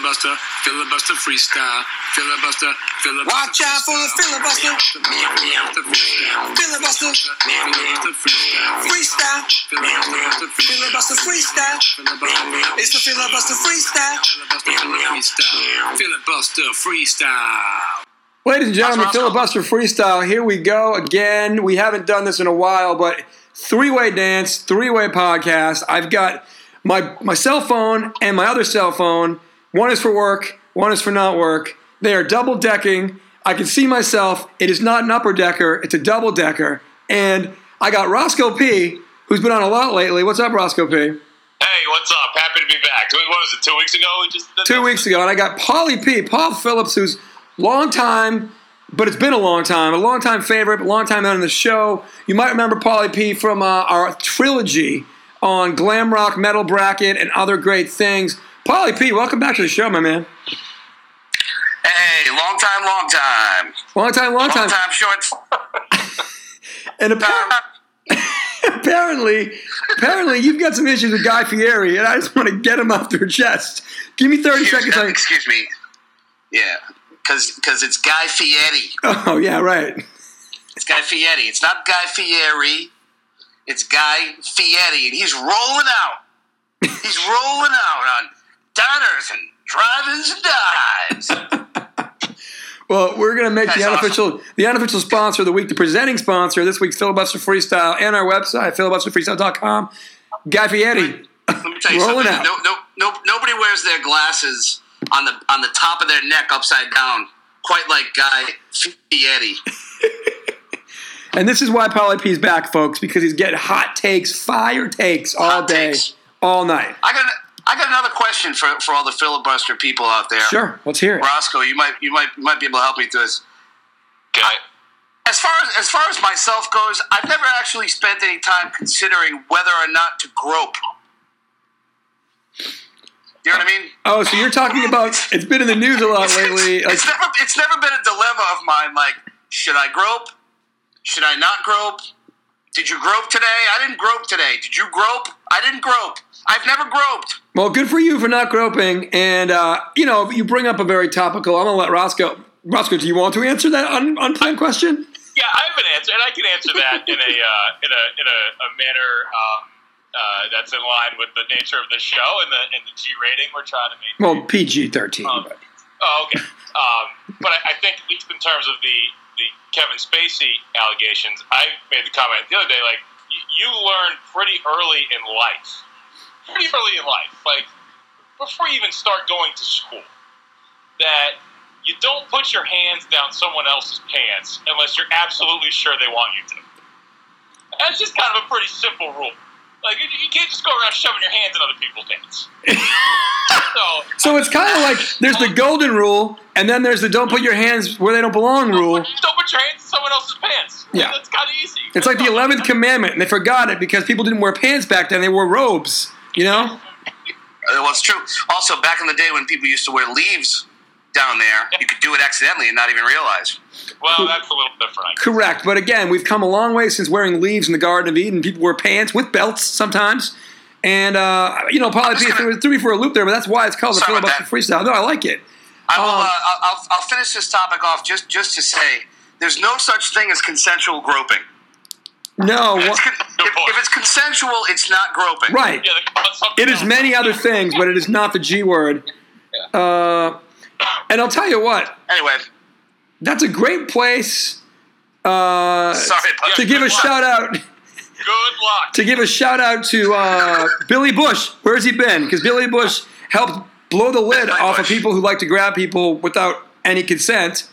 filibuster, filibuster freestyle, filibuster, filibuster. Watch out for the filibuster. Filibuster. Freestyle. Filibuster freestyle. It's the filibuster freestyle. Filibuster freestyle. Ladies and gentlemen, awesome. filibuster freestyle. Here we go again. We haven't done this in a while, but three-way dance, three-way podcast. I've got my my cell phone and my other cell phone. One is for work, one is for not work. They are double decking. I can see myself. It is not an upper decker; it's a double decker. And I got Roscoe P, who's been on a lot lately. What's up, Roscoe P? Hey, what's up? Happy to be back. What was it? Two weeks ago? We just two weeks ago, and I got Paulie P, Paul Phillips, who's long time, but it's been a long time, a long time favorite, a long time out on the show. You might remember Paulie P from uh, our trilogy on glam rock, metal bracket, and other great things. Paulie P, welcome back to the show, my man. Hey, long time, long time. Long time, long time. Long time. short. And appa- apparently, apparently, you've got some issues with Guy Fieri, and I just want to get him off their chest. Give me thirty Excuse, seconds. on- excuse me. Yeah, because because it's Guy Fieri. Oh yeah, right. It's Guy Fieri. It's not Guy Fieri. It's Guy Fieri, and he's rolling out. He's rolling out on diners and drive-ins and dives. Well, we're going to make the That's unofficial the unofficial sponsor of the week, the presenting sponsor this week's Filibuster Freestyle and our website, filibusterfreestyle.com. Guy Fieri. Let me tell you Rolling something. out. No, no, no, nobody wears their glasses on the on the top of their neck upside down, quite like Guy Fieri. And this is why Paulie P's back, folks, because he's getting hot takes, fire takes all Hot day, takes. all night. I got I got another question for, for all the filibuster people out there. Sure, let's hear it. Roscoe, you might you might you might be able to help me through this. Okay. As far as as far as myself goes, I've never actually spent any time considering whether or not to grope. You know what I mean? Oh, so you're talking about it's been in the news a lot lately. Like, it's never it's never been a dilemma of mine. Like, should I grope? Should I not grope? Did you grope today? I didn't grope today. Did you grope? I didn't grope. I've never groped. well, good for you for not groping. And uh, you know, you bring up a very topical. I'm gonna let Roscoe. Roscoe, do you want to answer that un- unplanned question? Yeah, I have an answer, and I can answer that in a uh, in a in a, a manner um, uh, that's in line with the nature of the show and the and the G rating we're trying to maintain. Well, PG thirteen. Um, Oh, okay. Um, but I, I think, at least in terms of the, the Kevin Spacey allegations, I made the comment the other day, like, you, you learn pretty early in life, pretty early in life, like, before you even start going to school, that you don't put your hands down someone else's pants unless you're absolutely sure they want you to. That's just kind of a pretty simple rule. Like, you, you can't just go around shoving your hands in other people's pants. so, So it's kind of like there's the golden rule, and then there's the don't put your hands where they don't belong rule. Don't put your hands in someone else's pants. Yeah. That's kind of easy. It's like the eleventh commandment, and they forgot it because people didn't wear pants back then; they wore robes. You know? Uh, Well, it's true. Also, back in the day when people used to wear leaves down there, you could do it accidentally and not even realize. Well, that's a little different. Correct. But again, we've come a long way since wearing leaves in the Garden of Eden. People wear pants with belts sometimes. And, uh, you know, probably just gonna- threw, threw me for a loop there, but that's why it's called the Sorry about filibuster freestyle. No, I like it. I will. Um, uh, I'll, I'll, I'll finish this topic off just just to say there's no such thing as consensual groping. No, If it's, if, if it's consensual, it's not groping. right. Yeah, they call it something It is many other things, but it is not the G word. Uh, and I'll tell you what, Anyway, that's a great place uh, sorry about to give a shout out. Good luck. to give a shout out to uh, Billy Bush. Where's he been? Because Billy Bush helped blow the lid Billy off of people who like to grab people without any consent.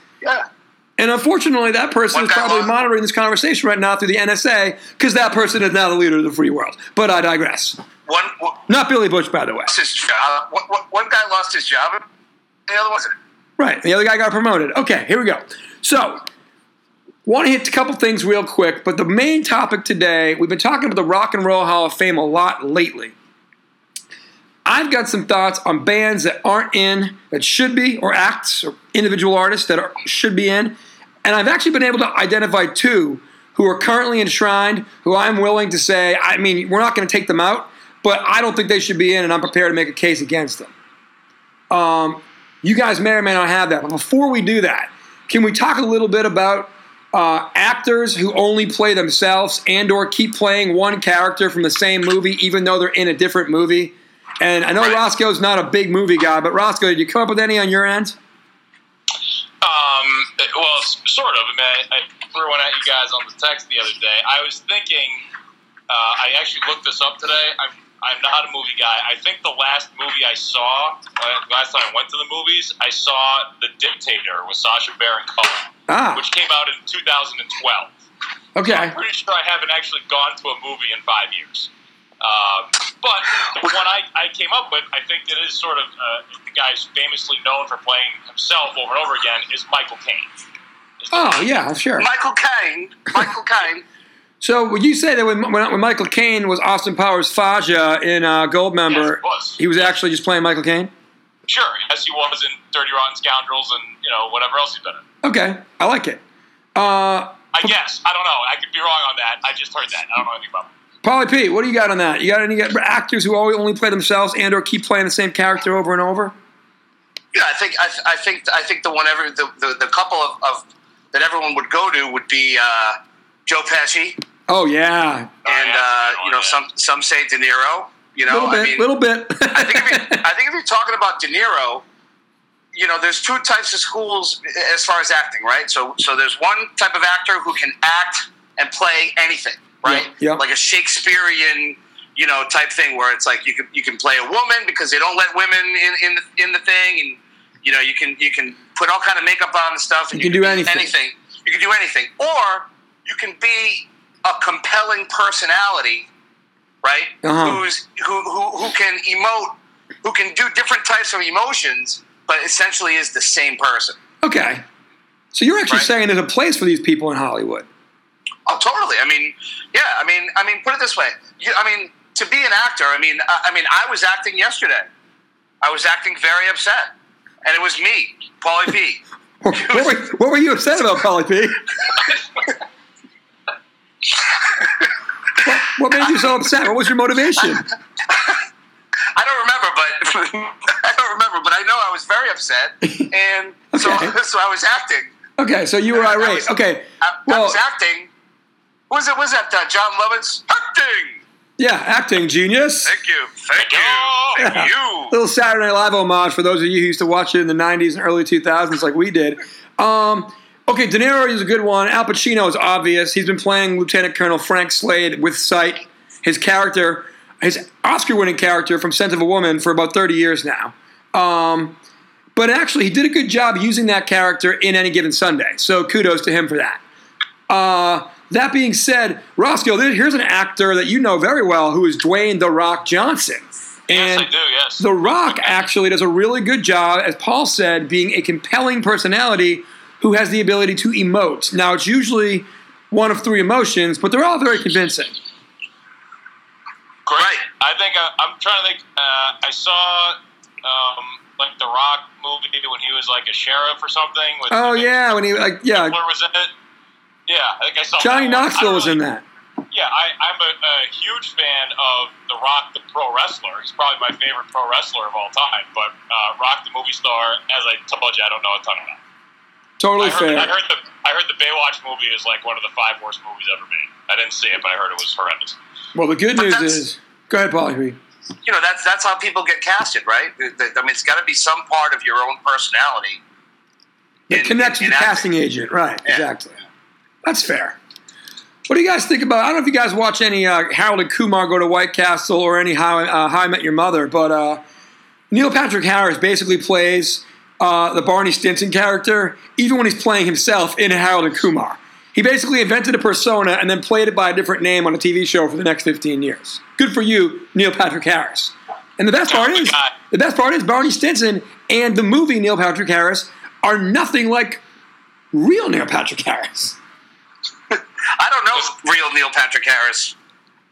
And unfortunately, that person One is probably monitoring this conversation right now through the NSA because that person is now the leader of the free world. But I digress. One, one Not Billy Bush, by the way. his job. One, one, one guy lost his job. The other wasn't. Right. The other guy got promoted. Okay, here we go. So, want to hit a couple things real quick, but the main topic today, we've been talking about the Rock and Roll Hall of Fame a lot lately. I've got some thoughts on bands that aren't in, that should be, or acts, or individual artists that are, should be in. And I've actually been able to identify two who are currently enshrined, who I'm willing to say, I mean, we're not going to take them out, but I don't think they should be in, and I'm prepared to make a case against them. Um, you guys may or may not have that. But before we do that, can we talk a little bit about uh, actors who only play themselves and or keep playing one character from the same movie even though they're in a different movie? And I know Roscoe's not a big movie guy, but Roscoe, did you come up with any on your end? Um, well, sort of. I mean, I, I threw one at you guys on the text the other day. I was thinking. Uh, I actually looked this up today. I'm I'm not a movie guy. I think the last movie I saw, uh, last time I went to the movies, I saw The Dictator with Sacha Baron Cohen, Ah, which came out in 2012. okay. I'm pretty sure I haven't actually gone to a movie in five years. Um, but the one I, I came up with, I think it is sort of uh, the guy's famously known for playing himself over and over again is Michael Caine. Is the- Oh, yeah, sure. Michael Caine. Michael Caine. So would you say that when, when, when Michael Caine was Austin Powers Faja in uh, Goldmember, Yes, he was. he was actually just playing Michael Caine? Sure, as he was in Dirty Rotten Scoundrels and you know whatever else he's been in. Okay, I like it. Uh, I guess I don't know. I could be wrong on that. I just heard that. I don't know anything about it. Paulie P, what do you got on that? You got any actors who always only play themselves and or keep playing the same character over and over? Yeah, I think I, I think I think the one ever the, the, the couple of, of that everyone would go to would be uh, Joe Pesci Oh yeah, and uh, you know some some say De Niro. You know, little bit, I mean, a little bit. I think if you, I think if you're talking about De Niro, you know, there's two types of schools as far as acting, right? So so there's one type of actor who can act and play anything, right? Yeah. Like a Shakespearean, you know, type thing where it's like you can you can play a woman because they don't let women in in the, in the thing, and you know you can you can put all kind of makeup on and stuff. And You can do anything. Anything. You can do anything, or you can be a compelling personality right? Uh-huh. Who's who, who who can emote, who can do different types of emotions, but essentially is the same person. okay, so you're actually Right. saying there's a place for these people in Hollywood. Oh, totally. I mean, yeah. I mean, I mean, put it this way. You, I mean, to be an actor. I mean, I, I mean, I was acting yesterday. I was acting very upset, and it was me, Paulie P. What were, what were you upset about, Paulie P? what, what made you so upset? What was your motivation? I don't remember, but I don't remember, but I know I was very upset, and so Okay. so I was acting. Okay, so you were I irate. was- Okay, I, I was acting. What was it? Was that uh, Jon Lovitz acting? yeah, acting genius. Thank you, thank you, Yeah. thank you. little Saturday Night Live homage for those of you who used to watch it in the 90s and early 2000s like we did. Um, okay, De Niro is a good one. Al Pacino is obvious. He's been playing Lieutenant Colonel Frank Slade with Sight. His character, his Oscar winning character from Scent of a Woman for about 30 years now. Um, but actually, he did a good job using that character in any given Sunday. So kudos to him for that. Uh, that being said, Roscoe, here's an actor that you know very well who is Dwayne The Rock Johnson. Yes, And I do. Yes. the Rock actually does a really good job, as Paul said, being a compelling personality who has the ability to emote. Now, it's usually one of three emotions, but they're all very convincing. Great. Right. I think uh, I'm trying to think. Uh, I saw um, like the Rock movie when he was like a sheriff or something. With, Oh yeah, when he like yeah, Hitler was in it. Yeah, I think I saw Johnny that one. I Knoxville was in that. Yeah, I, I'm a, a huge fan of The Rock, the pro wrestler. He's probably my favorite pro wrestler of all time. But uh, Rock, the movie star, as I told you, I don't know a ton about. Totally I heard, fair. I heard the I heard the Baywatch movie is like one of the five worst movies ever made. I didn't see it, but I heard it was horrendous. Well, the good But news is, go ahead, Paul. You know, that's that's how people get casted, right? I mean, it's got to be some part of your own personality. It in- connects in- with the in casting agent, right? Yeah. Exactly. That's fair. What do you guys think about? I don't know if you guys watch any uh, Harold and Kumar go to White Castle or any How, uh, How I Met Your Mother, but uh, Neil Patrick Harris basically plays uh, the Barney Stinson character, even when he's playing himself in Harold and Kumar. He basically invented a persona and then played it by a different name on a TV show for the next 15 years. Good for you, Neil Patrick Harris. And the best part is, the best part is Barney Stinson and the movie Neil Patrick Harris are nothing like real Neil Patrick Harris. I don't know real Neil Patrick Harris.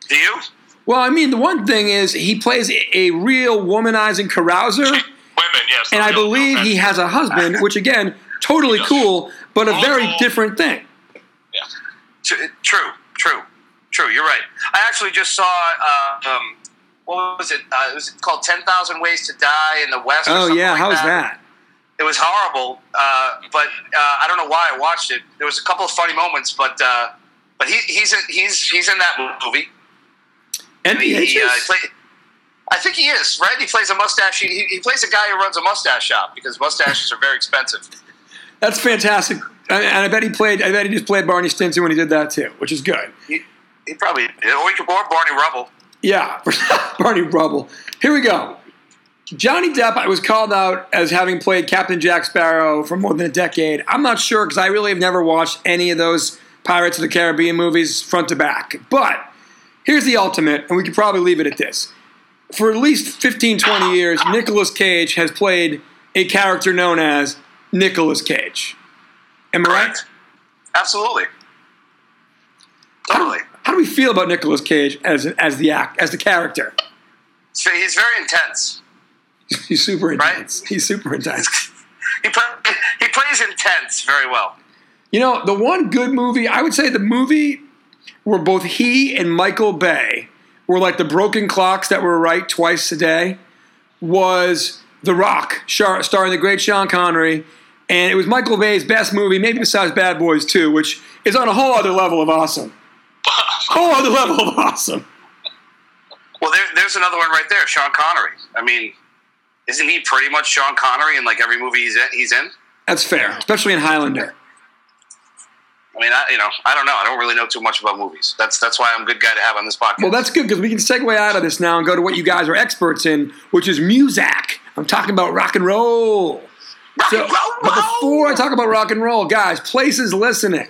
Do you? Well, I mean, the one thing is he plays a, real womanizing carouser, Women, yes. and I believe he has a husband, which again, totally cool, but a very different thing. Yeah. True, true, true. You're right. I actually just saw uh, um, what was it? Uh, it was called Ten Thousand Ways to Die in the West. Oh yeah, like how was that? It was horrible, uh, but uh, I don't know why I watched it. There was a couple of funny moments, but uh, but he, he's in, he's he's in that movie. And He, he, uh, play, I think he is right. He plays a mustache. He, he plays a guy who runs a mustache shop because mustaches are very expensive. That's fantastic. And and I bet he played. I bet he just played Barney Stinson when he did that too, which is good. He, he probably or he could or Barney Rubble. Yeah, Barney Rubble. Here we go. Johnny Depp I was called out as having played Captain Jack Sparrow for more than a decade. I'm not sure because I really have never watched any of those Pirates of the Caribbean movies front to back. But here's the ultimate, and we could probably leave it at this. For at least 15, 20 years, Nicolas Cage has played a character known as Nicolas Cage. Am I right? Absolutely. Totally. How do we feel about Nicolas Cage as as the act as the character? So he's very intense. He's super intense. Right. He's super intense. He play, he plays intense very well. You know, the one good movie, I would say the movie where both he and Michael Bay were like the broken clocks that were right twice a day was The Rock, starring the great Sean Connery. And it was Michael Bay's best movie, maybe besides Bad Boys 2, which is on a whole other level of awesome. Whole other level of awesome. Well, there, there's another one right there, Sean Connery. I mean, isn't he pretty much Sean Connery in like every movie he's in? He's in? That's fair, especially in Highlander. I mean, I, you know, I don't know. I don't really know too much about movies. That's that's why I'm a good guy to have on this podcast. Well, that's good because we can segue out of this now and go to what you guys are experts in, which is music. I'm talking about rock and roll. Rock So, and roll, but before I talk about rock and roll, guys, places listening,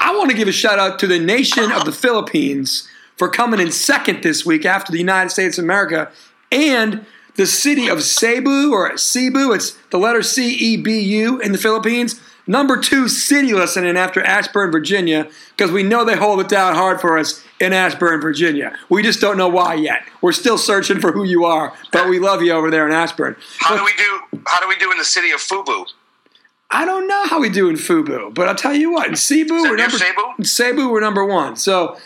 I want to give a shout out to the nation of the Philippines for coming in second this week after the United States of America and the city of Cebu or Cebu. It's the letter C E B U in the Philippines. Number two city listening after Ashburn, Virginia, because we know they hold it down hard for us in Ashburn, Virginia. We just don't know why yet. We're still searching for who you are, but we love you over there in Ashburn. how do we do? How do we do in the city of Fubu? I don't know how we do in Fubu, but I'll tell you what, in Cebu, we're number Cebu? Cebu, we're number one. So,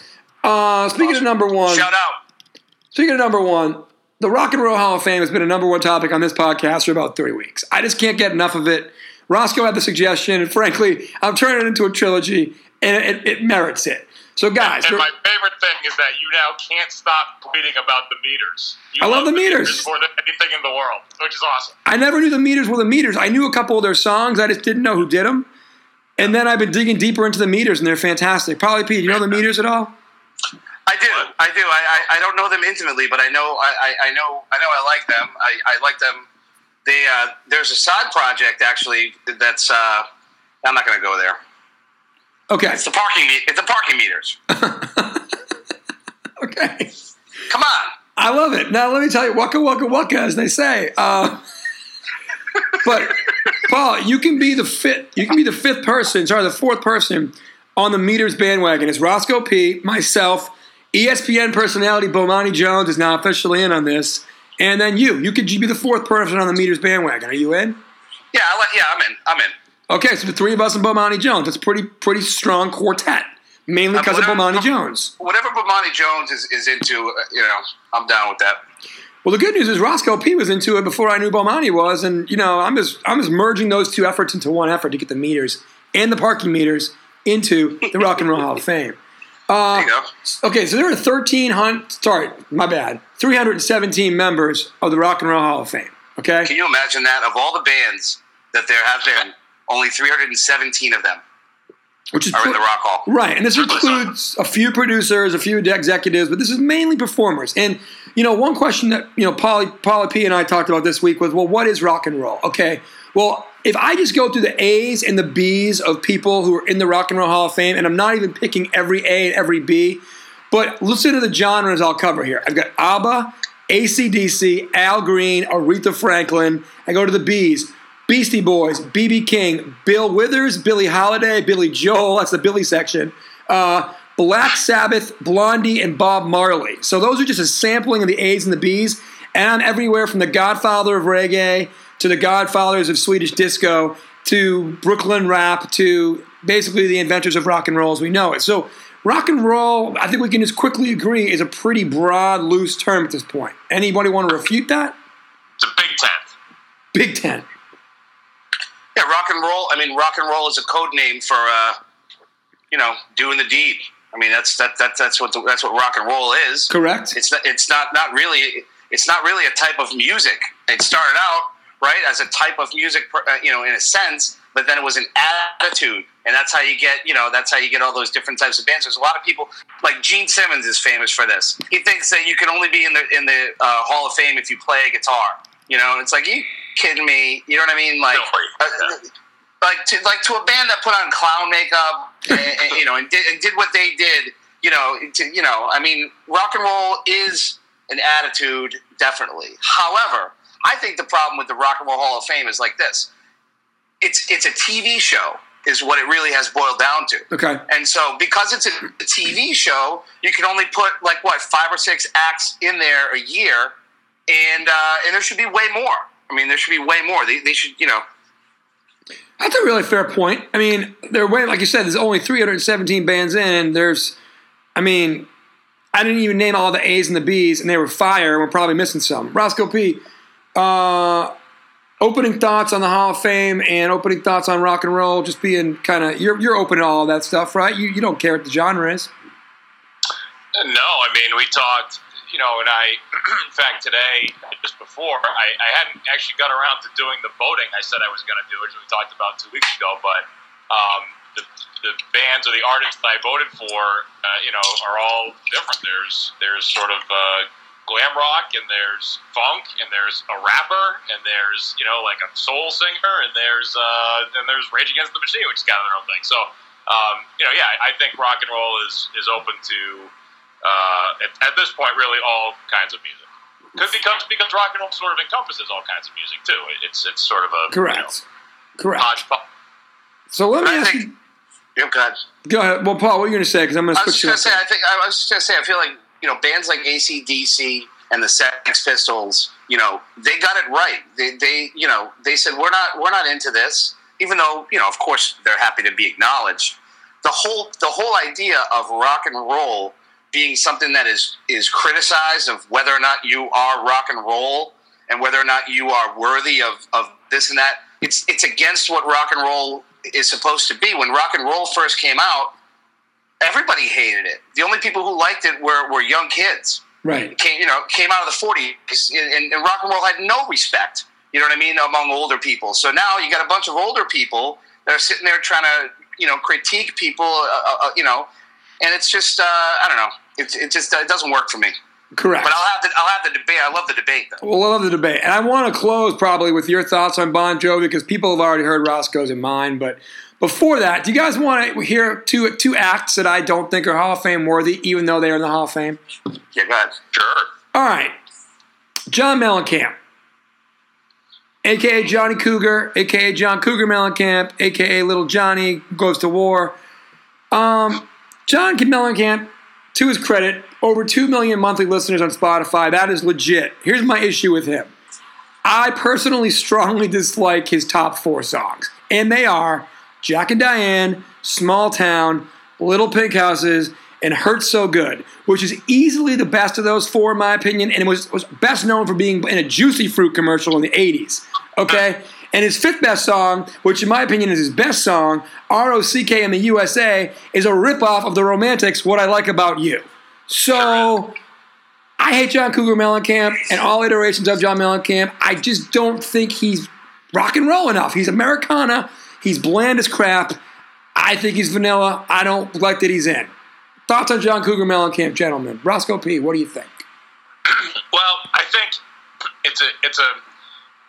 uh, speaking of number one, Shout out. speaking of number one, the Rock and Roll Hall of Fame has been a number one topic on this podcast for about three weeks. I just can't get enough of it. Roscoe had the suggestion, and frankly, I'm turning it into a trilogy, and it, it merits it. So, guys, And my favorite thing is that you now can't stop tweeting about the meters. You I love the meters. more than anything in the world, which is awesome. I never knew the meters were the meters. I knew a couple of their songs, I just didn't know who did them. And then I've been digging deeper into the meters, and they're fantastic. Probably Pete, you know the meters at all? I do. I do. I, I, I don't know them intimately, but I know I, I, I know I know I like them. I, I like them. They uh, there's a side project actually that's uh, I'm not going to go there. Okay. It's the parking me- it's the parking meters. Okay. Come on. I love it. Now let me tell you, waka waka waka, as they say. Uh, but Paul, you can be the fifth. You can be the fifth person, sorry, the fourth person on the meters bandwagon. It's Roscoe P, myself, ESPN personality Bomani Jones is now officially in on this, and then you. You could be the fourth person on the meters bandwagon. Are you in? Yeah, I yeah, I'm in. I'm in. Okay, so the three of us and Bomani Jones. That's a pretty pretty strong quartet, mainly because of whatever- Bomani Jones. Whatever Bomani Jones is, is into, uh, you know, I'm down with that. Well, the good news is Roscoe P was into it before I knew Bomani was, and you know I'm just I'm just merging those two efforts into one effort to get the meters and the parking meters into the Rock and Roll Hall of Fame. Uh, There you go. okay, so there are 1,300. Sorry, my bad. 317 members of the Rock and Roll Hall of Fame. Okay, Can you imagine that? Of all the bands that there have been, only 317 of them which is are in the Rock Hall. Right, and this includes a few producers, a few executives, but this is mainly performers. And you know, one question that you know, Paulie, Paulie P and I talked about this week was, well, what is rock and roll? Okay, well, if I just go through the A's and the B's of people who are in the Rock and Roll Hall of Fame, and I'm not even picking every A and every B, but listen to the genres I'll cover here. I've got ABBA, ACDC, Al Green, Aretha Franklin. I go to the B's. Beastie Boys, BB King, Bill Withers, Billie Holiday, Billy Joel. That's the Billy section. Uh, Black Sabbath, Blondie, and Bob Marley. So those are just a sampling of the A's and the B's. And I'm everywhere from the Godfather of reggae to the Godfathers of Swedish disco to Brooklyn rap to basically the inventors of rock and roll as we know it. So rock and roll, I think we can just quickly agree, is a pretty broad, loose term at this point. Anybody want to refute that? It's a Big Ten. Big Ten. Yeah, rock and roll. I mean, rock and roll is a code name for, uh, you know, doing the deed. I mean, that's that, that that's what the, that's what rock and roll is. Correct. It's not, it's not not really it's not really a type of music. It started out right as a type of music, uh, you know, in a sense, but then it was an attitude, and that's how you get you know that's how you get all those different types of bands. There's a lot of people like Gene Simmons is famous for this. He thinks that you can only be in the in the uh, Hall of Fame if you play a guitar. You know, it's like you kidding me? You know what I mean? Like. No, Uh, like to like to a band that put on clown makeup and, and, you know and did, and did what they did you know to, you know i mean rock and roll is an attitude definitely however i think the problem with the rock and roll hall of fame is like this it's it's a tv show is what it really has boiled down to Okay. and so because it's a tv show you can only put like what five or six acts in there a year and uh, and there should be way more i mean there should be way more they, they should you know That's a really fair point. I mean, there were like you said, there's only 317 bands in, there's, I mean, I didn't even name all the A's and the B's, and they were fire. and We're probably missing some. Roscoe P. Uh, opening thoughts on the Hall of Fame and opening thoughts on rock and roll. Just being kind of you're you're open to all that stuff, right? You you don't care what the genre is. No, I mean we talked, you know, and I, in fact, today just before I, I hadn't actually got around to doing the voting. I said I was going to do which we talked about two weeks ago. But um, the, the bands or the artists that I voted for, uh, you know, are all different. There's there's sort of uh, glam rock, and there's funk, and there's a rapper, and there's you know like a soul singer, and there's uh, and there's Rage Against the Machine, which is kind of their own thing. So. Um, you know, yeah, I think rock and roll is, is open to uh, at, at this point, really all kinds of music. Because because because rock and roll sort of encompasses all kinds of music too. It- It's it's sort of a Correct. You know, Correct. hodgepodge. So let me I ask think- you. yeah, go ahead. Go ahead. Well, Paul, what are you going to say? Because I'm going to I was switch just you gonna up. say, I think I was just gonna say, I feel like you know bands like ACDC and the Sex Pistols, you know, they got it right. They, they, you know, they said we're not we're not into this, even though you know, of course, they're happy to be acknowledged. The whole the whole idea of rock and roll being something that is is criticized of whether or not you are rock and roll and whether or not you are worthy of, of this and that. It's it's against what rock and roll is supposed to be. When rock and roll first came out, everybody hated it. The only people who liked it were, were young kids. Right. Came you know came out of the '40s, and, and rock and roll had no respect. You know what I mean among older people. So now you got a bunch of older people that are sitting there trying to you know critique people. Uh, uh, you know, and it's just uh, I don't know. It, it just it doesn't work for me. Correct. But I'll have the I'll have the debate. I love the debate though. Well, I love the debate. And I want to close probably with your thoughts on Bon Jovi because people have already heard Roscoe's and mine. But before that, do you guys want to hear two two acts that I don't think are Hall of Fame worthy, even though they're in the Hall of Fame? Yeah, go ahead. Sure. All right. John Mellencamp, a.k.a. Johnny Cougar, a.k.a. John Cougar Mellencamp, a.k.a. Little Johnny Goes to War. Um, John Mellencamp, to his credit, over 2 million monthly listeners on Spotify. That is legit. Here's my issue with him. I personally strongly dislike his top four songs. And they are Jack and Diane, Small Town, Little Pink Houses, and Hurt So Good, which is easily the best of those four, in my opinion, and it was, was best known for being in a Juicy Fruit commercial in the 80s. Okay? And his fifth best song, which in my opinion is his best song, R.O.C.K. in the USA, is a ripoff of the Romantics, What I Like About You. So. I hate John Cougar Mellencamp and all iterations of John Mellencamp. I just don't think he's rock and roll enough. He's Americana. He's bland as crap. I think he's vanilla. I don't like that he's in. Thoughts on John Cougar Mellencamp, gentlemen? Roscoe P. What do you think? Well, I think it's a it's a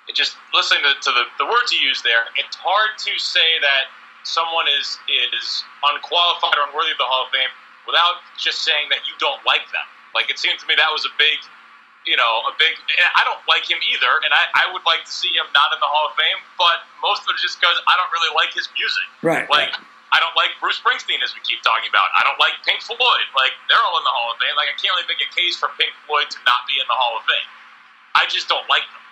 it just listening to, to the, the words you use there. It's hard to say that someone is is unqualified or unworthy of the Hall of Fame without just saying that you don't like them. Like it seemed to me that was a big, you know, a big. And I don't like him either, and I, I would like to see him not in the Hall of Fame. But most of it is just because I don't really like his music. Right. Like I don't like Bruce Springsteen, as we keep talking about. I don't like Pink Floyd. Like they're all in the Hall of Fame. Like I can't really make a case for Pink Floyd to not be in the Hall of Fame. I just don't like them.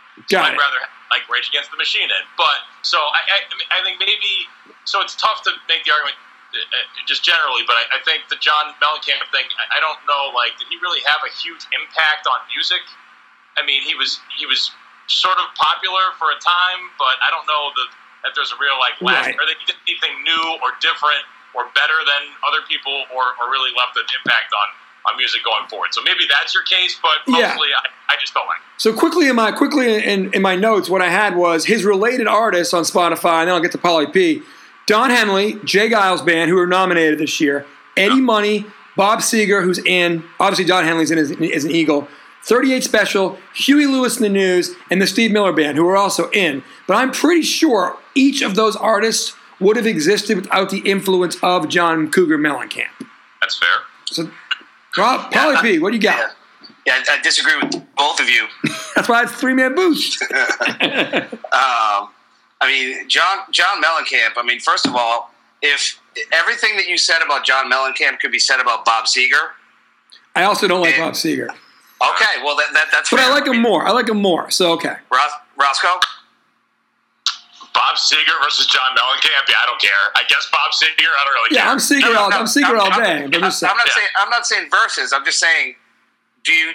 I'd rather like Rage Against the Machine in. But so I, I, I think maybe so it's tough to make the argument. Uh, just generally, but I, I think the John Mellencamp thing. I, I don't know, like, did he really have a huge impact on music? I mean, he was he was sort of popular for a time, but I don't know that, that there's a real like last Right. or that he did anything new or different or better than other people or, or really left an impact on, on music going forward. So maybe that's your case, but Yeah. I, I just don't like. it. So quickly in my quickly in, in my notes, what I had was his related artists on Spotify, and then I'll get to Paulie P. Don Henley, J. Geils Band, who were nominated this year, Eddie Money, Bob Seger, who's in, obviously Don Henley's in as, as an Eagle, 38 Special, Huey Lewis and the News, and the Steve Miller Band, who are also in. But I'm pretty sure each of those artists would have existed without the influence of John Cougar Mellencamp. That's fair. So, Rob, Paulie P, what do you got? Yeah. Yeah, I, I disagree with both of you. That's why it's three man boost. Um, I mean, John John Mellencamp. I mean, first of all, if everything that you said about John Mellencamp could be said about Bob Seger, I also don't like Bob Seger. okay, well that, that that's. But I like him more. I like him more. So okay. Ros- Roscoe. Bob Seger versus John Mellencamp. Yeah, I don't care. I guess Bob Seger. I don't really Yeah, care. I'm Seger No, no, all no, I'm Seger all day. But I'm, I'm saying. I'm not Yeah. saying I'm not saying verses. I'm just saying, do you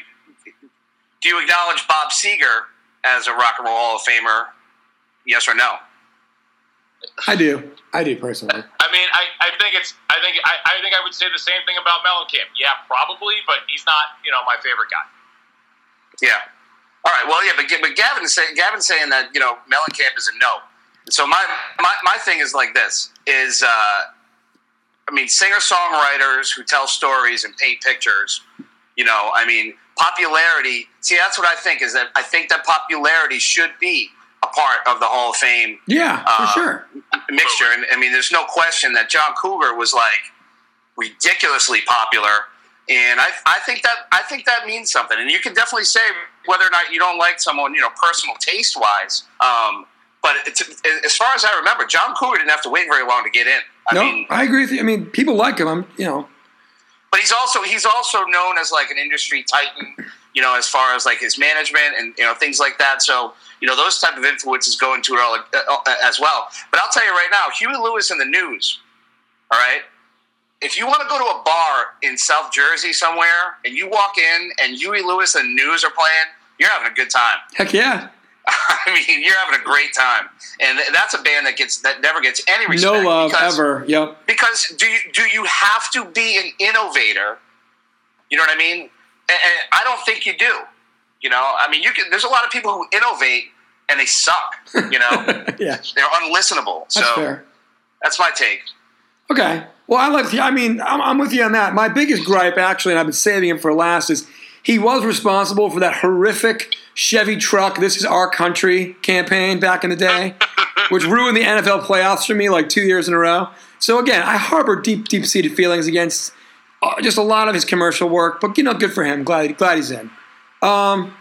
do you acknowledge Bob Seger as a rock and roll Hall of Famer? Yes or no? I do. I do personally. I mean, I, I think it's. I think I, I think I would say the same thing about Mellencamp. Yeah, probably, but he's not. You know, my favorite guy. Yeah. All right. Well, yeah, but but Gavin's saying Gavin's saying that you know Mellencamp is a no. So my my, my thing is like this: is uh, I mean, singer songwriters who tell stories and paint pictures. You know, I mean, popularity. See, that's what I think is that I think that popularity should be a part of the Hall of Fame Yeah, for Uh, sure. mixture. And I mean, there's no question that John Cougar was like ridiculously popular. And I, I think that I think that means something. And you can definitely say whether or not you don't like someone, you know, personal taste wise. Um, but it's, as far as I remember, John Cougar didn't have to wait very long to get in. I no, mean, I agree with you. I mean, people like him. I'm, you know, but he's also he's also known as like an industry titan, you know, as far as like his management and you know things like that. So you know those type of influences go into it all uh, as well. But I'll tell you right now, Huey Lewis and the news. All right, if you want to go to a bar in South Jersey somewhere and you walk in and Huey Lewis and News are playing, you're having a good time. heck yeah. I mean, you're having a great time, and that's a band that gets that never gets any respect. No love because- ever. Yep. because do you do you have to be an innovator? You know what I mean? And, and I don't think you do. You know, I mean, you can. There's a lot of people who innovate and they suck. You know, yeah, they're unlistenable. So that's fair. that's my take. Okay. Well, I like. I mean, I'm, I'm with you on that. My biggest gripe, actually, and I've been saving him for last, is he was responsible for that horrific Chevy truck. This is our country campaign back in the day, which ruined the NFL playoffs for me like two years in a row. So again, I harbor deep, deep-seated feelings against just a lot of his commercial work, but you know, good for him. Glad, glad he's in. Um,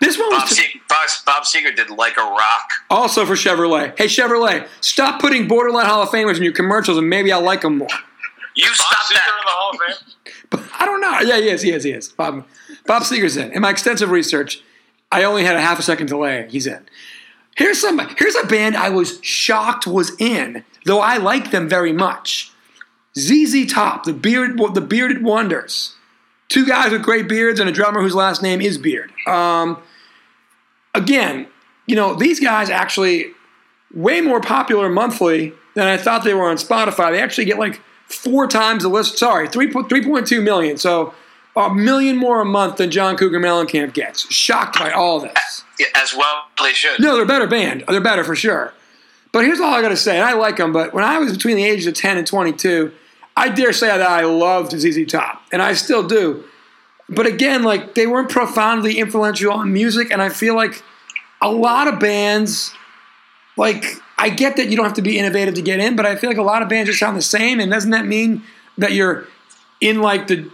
this one Bob, was. Se- Bob, Bob Seger did like a rock. Also for Chevrolet. Hey, Chevrolet, stop putting borderline Hall of Famers in your commercials and maybe I'll like them more. You Bob stop Seger in that. the Hall of Fame. But I don't know. Yeah, he is. He is. He is. Bob, Bob Seger's in. In my extensive research, I only had a half a second delay. He's in. Here's some. Here's a band I was shocked was in, though I like them very much. ZZ Top, the beard, the bearded wonders. Two guys with great beards and a drummer whose last name is Beard. Um, again, you know these guys actually way more popular monthly than I thought they were on Spotify. They actually get like four times the list. Sorry, 3, 3.2 million. So a million more a month than John Cougar Mellencamp gets. Shocked by all this. As well they should. No, they're a better band. They're better for sure. But here's all I got to say. And I like them, but when I was between the ages of 10 and 22, I dare say that I loved ZZ Top, and I still do. But again, like they weren't profoundly influential on music, and I feel like a lot of bands, like I get that you don't have to be innovative to get in, but I feel like a lot of bands just sound the same. And doesn't that mean that you're in like the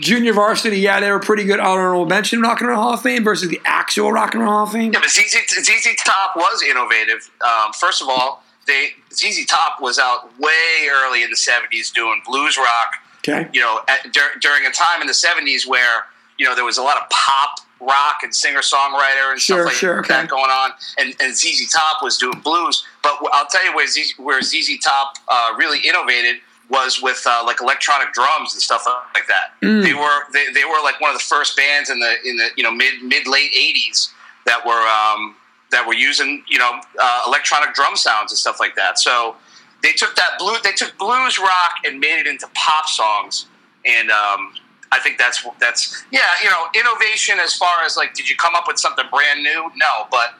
junior varsity? Yeah, they were pretty good honorable mention Rock and Roll Hall of Fame versus the actual Rock and Roll Hall of Fame. Yeah, but ZZ, ZZ Top was innovative. Um, first of all, they ZZ Top was out way early in the '70s doing blues rock. Okay. You know, at, dur- during a time in the '70s where you know there was a lot of pop rock and singer songwriter and Sure, stuff like sure, okay. that going on, and, and ZZ Top was doing blues. But I'll tell you where ZZ, where ZZ Top uh, really innovated was with uh, like electronic drums and stuff like that. Mm. They were they, they were like one of the first bands in the in the you know mid mid late '80s that were um, that were using you know uh, electronic drum sounds and stuff like that. So they took that blue they took blues rock and made it into pop songs, and um, I think that's that's yeah you know innovation as far as like did you come up with something brand new? No, but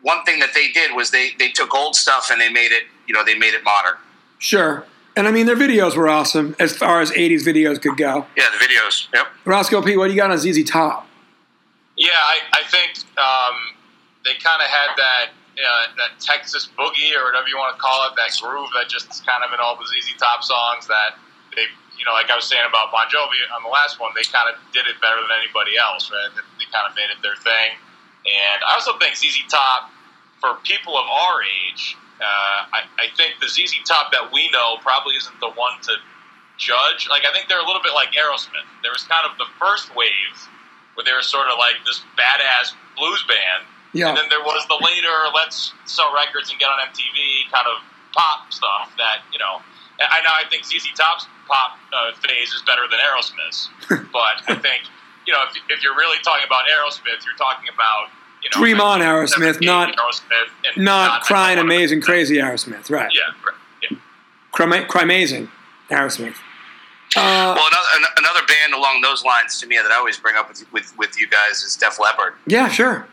one thing that they did was they they took old stuff and they made it you know they made it modern. Sure. And I mean, their videos were awesome as far as 80s videos could go. Yeah, the videos. Yep. Roscoe P, what do you got on ZZ Top? Yeah, I, I think um, they kind of had that uh, that Texas boogie or whatever you want to call it, that groove that just is kind of in all the ZZ Top songs. That they, you know, like I was saying about Bon Jovi on the last one, they kind of did it better than anybody else. Right? They, kind of made it their thing. And I also think ZZ Top, for people of our age, uh, I, I think the ZZ Top that we know probably isn't the one to judge. Like I think they're a little bit like Aerosmith. There was kind of the first wave where they were sort of like this badass blues band, Yeah. and then there was the later let's sell records and get on MTV kind of pop stuff that you know. I know I think ZZ Top's pop uh, phase is better than Aerosmith's, but I think you know if, if you're really talking about Aerosmith, you're talking about you know Dream on, Aerosmith, not- Aerosmith, and Not crying, don't wanna- amazing, crazy Aerosmith. Right. Yeah, right. yeah. Crime, crimazing Aerosmith. Uh, Well, another, another band along those lines to me that I always bring up with with, with you guys is Def Leppard yeah, sure.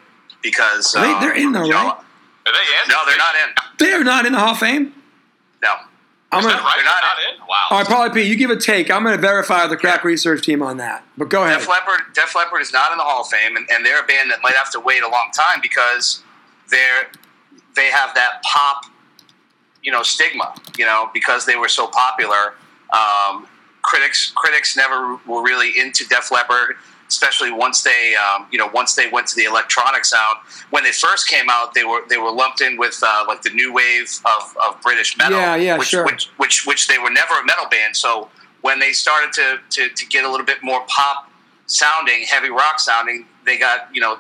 Because They- um, they're in though, right? Are they in? No, they're not in. They're not in the Hall of Fame. No, I'm Is gonna. that right? They're They're not not in. Wow. All right, Paulie P, you give a take. I'm going to verify the crack research team on that. But go ahead. Def Leppard. Def Leppard is not in the Hall of Fame, and, and they're a band that might have to wait a long time because they're they have that pop, you know, stigma. You know, because they were so popular. Um, critics critics never were really into Def Leppard, especially once they um, you know once they went to the electronic sound. When they first came out, they were they were lumped in with uh, like the new wave of, of British metal. Yeah, yeah, which, sure. Which, which which they were never a metal band. So when they started to, to, to get a little bit more pop sounding, heavy rock sounding, they got you know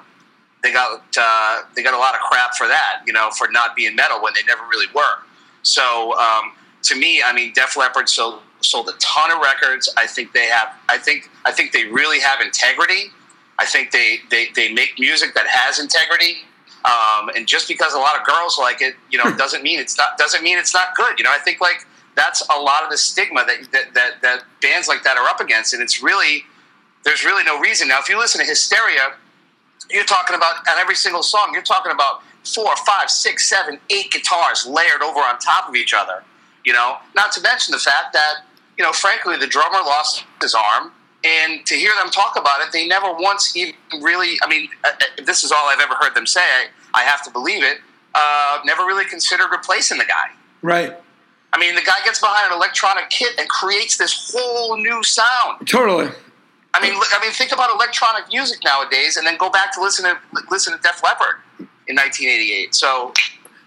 they got uh, they got a lot of crap for that, you know, for not being metal when they never really were. So um, to me, I mean, Def Leppard sold sold a ton of records. I think they have. I think I think they really have integrity. I think they they, they make music that has integrity. Um, and just because a lot of girls like it, you know, doesn't mean it's not doesn't mean it's not good. You know, I think like that's a lot of the stigma that that, that, that bands like that are up against, and it's really there's really no reason. Now, if you listen to Hysteria, you're talking about on every single song, you're talking about four, five, six, seven, eight guitars layered over on top of each other. You know, not to mention the fact that you know, frankly, the drummer lost his arm, and to hear them talk about it, they never once even really. I mean, uh, uh, this is all I've ever heard them say. I, I have to believe it. Uh, never really considered replacing the guy. Right. I mean, the guy gets behind an electronic kit and creates this whole new sound. Totally. I mean, look- I mean, think about electronic music nowadays, and then go back to listen to listen to Def Leppard in 1988. So,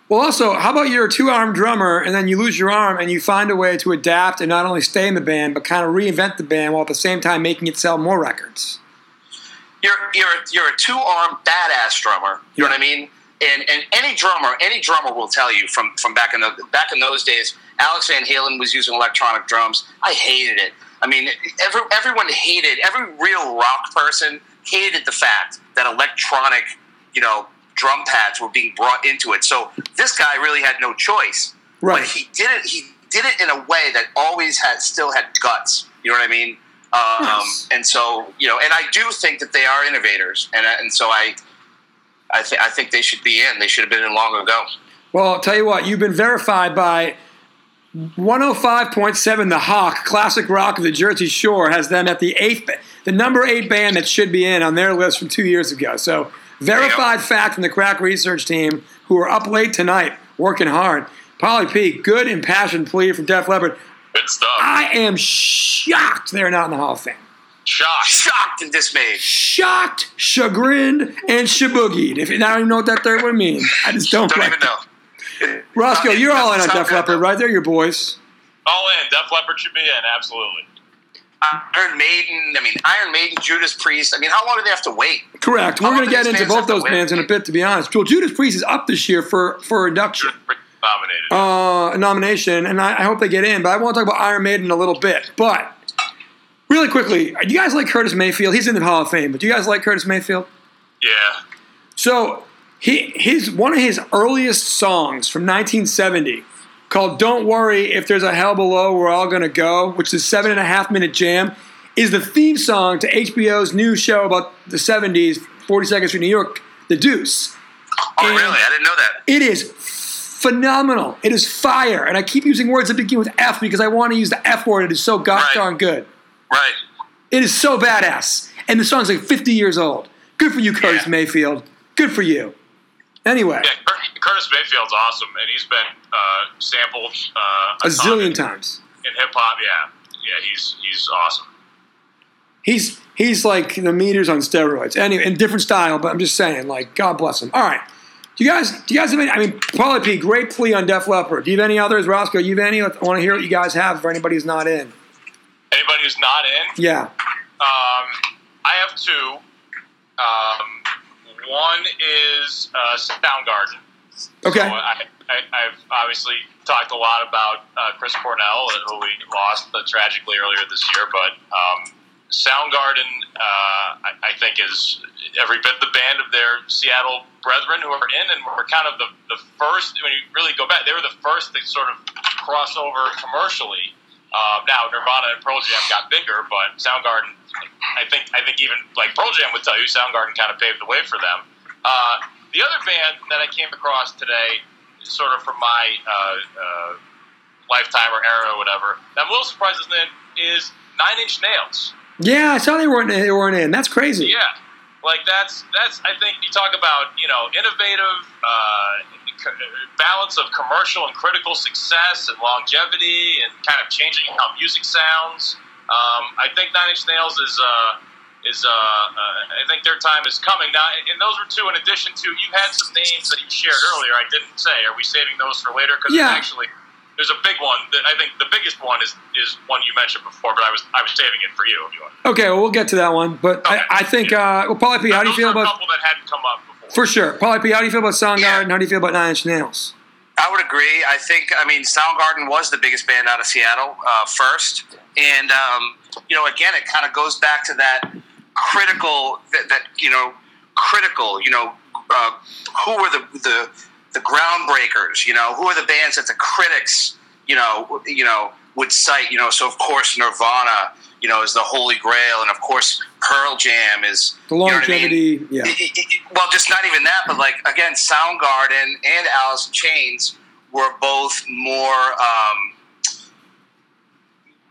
Well, also, how about you're a two armed drummer and then you lose your arm and you find a way to adapt and not only stay in the band, but kind of reinvent the band while at the same time making it sell more records? you're you're you're a two armed badass drummer. You know what I mean? And and any drummer, any drummer will tell you from from back in the back in those days. Alex Van Halen was using electronic drums. I hated it. I mean, every, everyone hated. Every real rock person hated the fact that electronic, you know, drum pads were being brought into it. So this guy really had no choice. Right. But he did it. He did it in a way that always had still had guts. You know what I mean? Um. And so you know, and I do think that they are innovators, and and so I, I think I think they should be in. They should have been in long ago. Well, I'll tell you what, you've been verified by 105.7 The Hawk, classic rock of the Jersey Shore, has them at the eighth, the number eight band that should be in on their list from two years ago. So, verified fact from the crack research team who are up late tonight working hard. Paulie P, good impassioned plea from Def Leppard. Good stuff. I am shocked they're not in the Hall of Fame. Shocked. Shocked and dismayed. Shocked, chagrined, and shaboogied. If you don't even know what that third one means, I just don't, Don't like even it. know. Roscoe, you're all in on Def Leppard, right? They're your boys. All in. Def Leppard should be in. Absolutely. Iron Maiden. I mean, Iron Maiden, Judas Priest. I mean, how long do they have to wait? Correct. How We're going to get into both those bands in a bit, to be honest. Well, Judas Priest is up this year for, for induction. nominated. uh, a nomination, and I, I hope they get in. But I want to talk about Iron Maiden in a little bit. But really quickly, do you guys like Curtis Mayfield? He's in the Hall of Fame, but do you guys like Curtis Mayfield? yeah. So he his one of his earliest songs from 1970 called "Don't Worry If There's a Hell Below, We're All Gonna Go," which is a seven and a half minute jam, is the theme song to HBO's new show about the 70s, 42nd Street, New York, The Deuce. Oh, And- really? I didn't know that. It is phenomenal. It is fire, and I keep using words that begin with F because I want to use the F word. It is so gosh Right. darn good. Right. It is so badass, and the song's like 50 years old. Good for you, Curtis Yeah. Mayfield. Good for you. Anyway. Yeah, Curtis Mayfield's awesome, and he's been uh, sampled uh, a ton zillion times. in hip hop. Yeah, yeah, he's he's awesome. He's he's like the meters on steroids. Anyway, in different style, but I'm just saying, like, God bless him. All right. Do you guys do you guys have any I mean Paulie P, great plea on Def Leppard. Do you have any others? Roscoe, Do you have any? I want to hear what you guys have for anybody who's not in. Anybody who's not in, Yeah. um, I have two. Um, one is uh, Soundgarden. Okay. So I, I've obviously talked a lot about uh, Chris Cornell, who we lost uh, tragically earlier this year, but um, Soundgarden, uh, I, I think, is every bit the band of their Seattle brethren who are in, and were kind of the, the first, when you really go back, they were the first to sort of cross over commercially. Um, now Nirvana and Pearl Jam got bigger, but Soundgarden, I think, I think even like Pearl Jam would tell you, Soundgarden kind of paved the way for them. Uh, the other band that I came across today, sort of from my uh, uh, lifetime or era or whatever, that I'm a little surprised isn't in, is Nine Inch Nails. Yeah, I saw they weren't they weren't in. That's crazy. Yeah, like that's that's. I think you talk about you know innovative uh, balance of commercial and critical success and longevity and kind of changing how music sounds. Um, I think Nine Inch Nails is. Uh, is uh, uh, I think their time is coming now, and those were two. In addition to, you had some names that you shared earlier. I didn't say. Are we saving those for later? Because Yeah. actually, there's a big one. That I think the biggest one is is one you mentioned before, but I was I was saving it for you. If you want. Okay, well we'll get to that one. But Okay. I, I think uh well Paulie P, how do you feel are a about couple that hadn't come up before? for sure. Paulie P, how do you feel about Soundgarden? Yeah. How do you feel about Nine Inch Nails? I would agree. I think, I mean, Soundgarden was the biggest band out of Seattle uh, first. And, um, you know, again, it kind of goes back to that critical, that, that you know, critical, you know, uh, who were the, the, the groundbreakers, you know, who are the bands that the critics, you know, you know, would cite, you know, so of course Nirvana, you know, is the holy grail. And of course Pearl Jam is, The you know I mean? longevity, yeah. it- it- it- well, just not even that, but like again, Soundgarden and Alice in Chains were both more, um,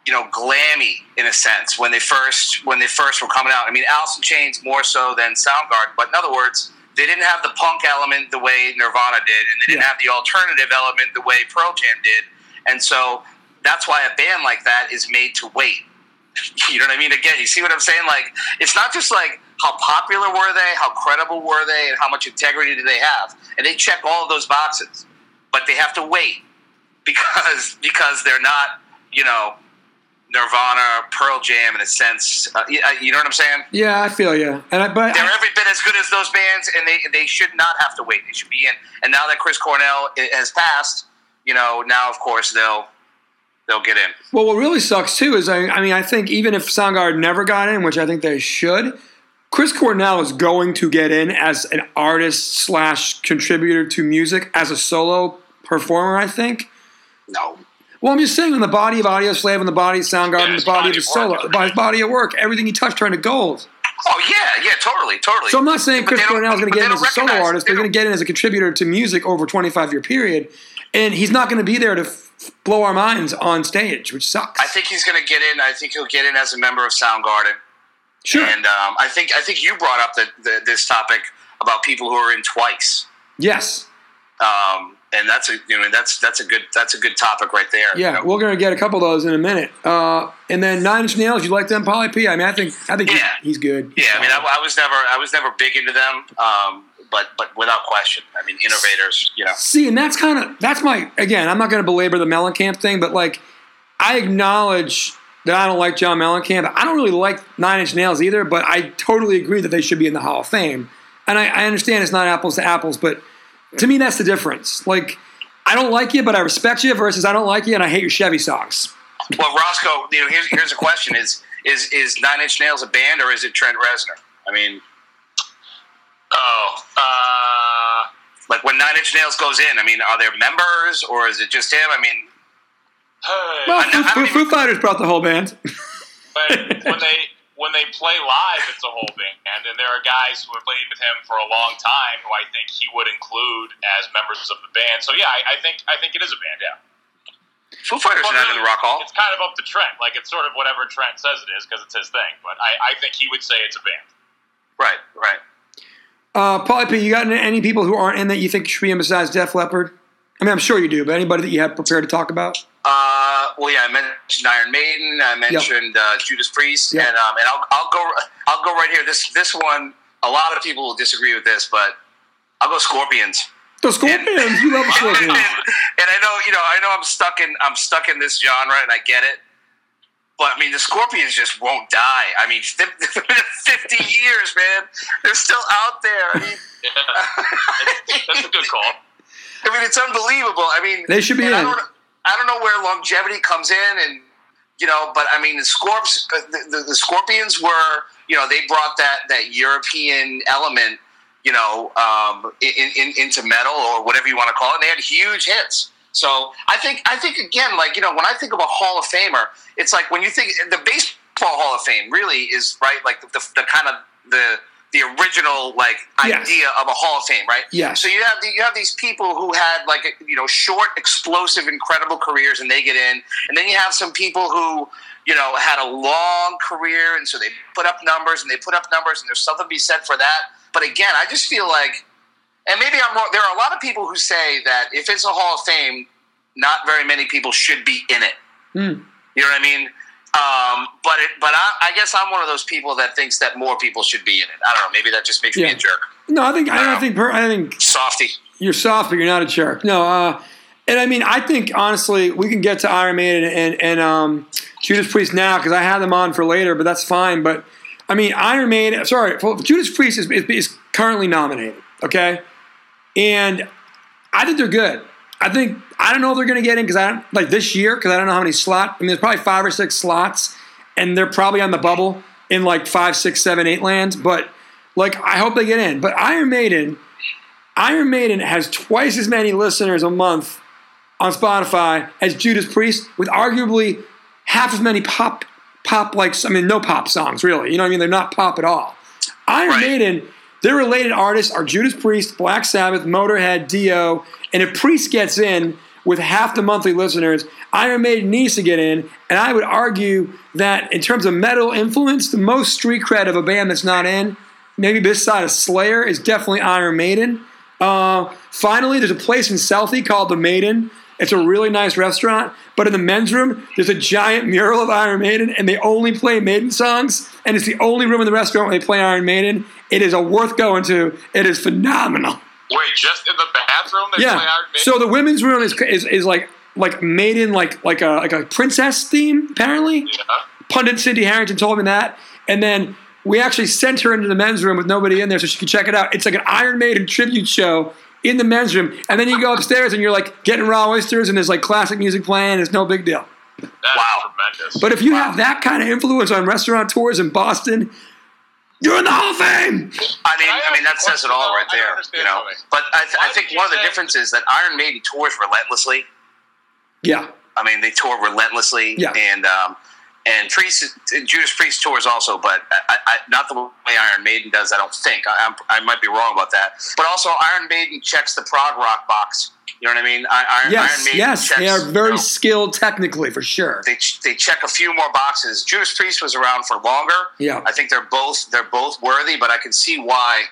you know, glammy in a sense when they first when they first were coming out. I mean, Alice in Chains more so than Soundgarden, but in other words, they didn't have the punk element the way Nirvana did, and they didn't Yeah. have the alternative element the way Pearl Jam did, and so that's why a band like that is made to wait. You know what I mean? Again, you see what I'm saying? Like, it's not just like how popular were they, how credible were they, and how much integrity do they have, and they check all of those boxes, but they have to wait because because they're not, you know, Nirvana, Pearl Jam in a sense. Uh, you, uh, you know what I'm saying? Yeah, I feel you. And I, but They're I, every bit as good as those bands, and they they should not have to wait. They should be in. And now that Chris Cornell has passed, you know, now of course they'll they'll get in. well, what really sucks too is I, I mean I think even if Soundgarden never got in, which I think they should, Chris Cornell is going to get in as an artist slash contributor to music as a solo performer. I think. No. Well, I'm just saying, on the body of Audioslave, and the body of Soundgarden, Yeah, the body, body of solo, by his body of work, everything he touched turned to gold. Oh yeah, yeah, totally, totally. So I'm not saying Chris Cornell is going to get in as a solo artist. they They're going to get in as a contributor to music over a 25 year period, and he's not going to be there to f- blow our minds on stage, which sucks. I think he's going to get in. I think he'll get in as a member of Soundgarden. sure. And um, I think I think you brought up the, the, this topic about people who are in twice. yes. Um, and that's a you know that's that's a good that's a good topic right there. Yeah, we're going to get a couple of those in a minute. Uh, and then Nine Inch Nails, you like them, Paulie P? I mean, I think I think he's, Yeah. he's good. Yeah, I mean, I, I was never I was never big into them, um, but but without question, I mean, innovators. You know, See, and that's kind of that's my again. I'm not going to belabor the Mellencamp thing, but like, I acknowledge that I don't like John Mellencamp. I don't really like Nine Inch Nails either, but I totally agree that they should be in the Hall of Fame. And I, I understand it's not apples to apples, but to me, that's the difference. Like, I don't like you, but I respect you versus I don't like you and I hate your Chevy songs. Well, Roscoe, you know, here's here's a question: Is is is Nine Inch Nails a band or is it Trent Reznor? I mean, Oh, uh, like when Nine Inch Nails goes in, I mean, are there members or is it just him? I mean, hey, Well, I know- I Foo, Foo Fighters brought the whole band. but when they when they play live, it's a whole band, and then there are guys who have played with him for a long time who I think he would include as members of the band. So yeah, I, I think I think it is a band. Yeah, Foo Fighters are not in the Rock Hall. It's kind of up to Trent. Like it's sort of whatever Trent says it is because it's his thing. But I, I think he would say it's a band. Right, right. Uh, Paulie P, you got any people who aren't in that you think should be in besides Def Leppard? I mean, I'm sure you do, but anybody that you have prepared to talk about? Uh, well, yeah, I mentioned Iron Maiden. I mentioned uh, Judas Priest, Yep. and um, and I'll, I'll go I'll go right here. This this one, a lot of people will disagree with this, but I'll go Scorpions. The Scorpions. You love the and, Scorpions. and I know you know I know I'm stuck in I'm stuck in this genre, and I get it. But I mean, the Scorpions just won't die. I mean, fifty years, man. They're still out there. I mean, Yeah, that's, that's a good call. I mean, it's unbelievable. I mean, They should be and I in. I don't know where longevity comes in, and you know, but I mean, the Scorps, uh, the, the, the Scorpions were, you know, they brought that that European element, you know, um, in, in, into metal or whatever you want to call it. And they had huge hits. So I think, I think again, like you know, when I think of a Hall of Famer, it's like when you think the baseball Hall of Fame really is right, like the, the, the kind of the the original like Yes. idea of a Hall of Fame, right? Yeah. So you have the, you have these people who had like you know short, explosive, incredible careers, and they get in, and then you have some people who you know had a long career, and so they put up numbers, and they put up numbers, and there's something to be said for that. But again, I just feel like, and maybe I'm wrong. There are a lot of people who say that if it's a Hall of Fame, not very many people should be in it. Hmm. You know what I mean? Um, but it, but I, I guess I'm one of those people that thinks that more people should be in it. I don't know. Maybe that just makes me a jerk, No, I think I, don't think per- I think softy. you're soft, but you're not a jerk. No, uh, and I mean, I think honestly, we can get to Iron Maiden and and um, Judas Priest now because I had them on for later, but that's fine. But I mean, Iron Maiden. Sorry, Judas Priest is, is, is currently nominated. Okay, and I think they're good. I think I don't know if they're going to get in because I don't like this year because I don't know how many slot. I mean, there's probably five or six slots, and they're probably on the bubble in like five, six, seven, eight lands. But like, I hope they get in. But Iron Maiden, Iron Maiden has twice as many listeners a month on Spotify as Judas Priest, with arguably half as many pop, pop like I mean, no pop songs really. You know what I mean? They're not pop at all. Iron Right. Maiden, their related artists are Judas Priest, Black Sabbath, Motorhead, Dio, and if Priest gets in with half the monthly listeners, Iron Maiden needs to get in. And I would argue that in terms of metal influence, the most street cred of a band that's not in, maybe this side of Slayer, is definitely Iron Maiden. Uh, finally, there's a place in Southie called The Maiden. It's a really nice restaurant, but in the men's room, there's a giant mural of Iron Maiden, and they only play Maiden songs. And it's the only room in the restaurant where they play Iron Maiden. It is a worth going to. It is phenomenal. Wait, just in the bathroom they play Yeah. Iron So the women's room is, is is like like made in like like a like a princess theme. Apparently, yeah. pundit Cindy Harrington told me that, and then we actually sent her into the men's room with nobody in there so she could check it out. It's like an Iron Maiden tribute show in the men's room, and then you go upstairs and you're like getting raw oysters, and there's like classic music playing. It's no big deal. That's Wow. tremendous. But if you have that kind of influence on restaurant tours in Boston, you're in the Hall of Fame. I mean, I I mean that says it all question, right though. I don't there. You know, but I, th- I think one of the differences is that Iron Maiden tours relentlessly. Yeah, I mean, they tour relentlessly, Yeah. and um, and Priest, Judas Priest tours also, but I, I, not the way Iron Maiden does. I don't think. I, I'm, I might be wrong about that. But also, Iron Maiden checks the prog rock box. You know what I mean? I, Iron, Iron yes, Maiden yes, checks, they are you very know, skilled technically for sure. they ch- they check a few more boxes. Judas Priest was around for longer. Yeah. I think they're both they're both worthy, but I can see why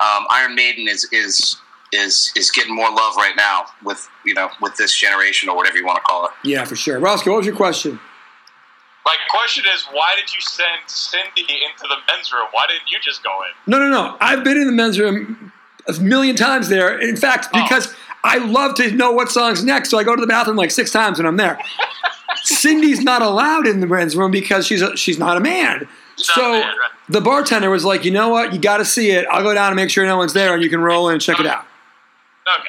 um, Iron Maiden is is is is getting more love right now with you know with this generation or whatever you want to call it. Yeah, for sure. Roscoe, what was your question? My question is, why did you send Cindy into the men's room? Why didn't you just go in? No, no, no. I've been in the men's room a million times there. In fact, Oh. Because I love to know what song's next, so I go to the bathroom like six times when I'm there. Cindy's not allowed in the men's room because she's a, she's not a man. She's not so a man, right. the bartender was like, you know what? You got to see it. I'll go down and make sure no one's there, and you can roll in and check it out. Okay.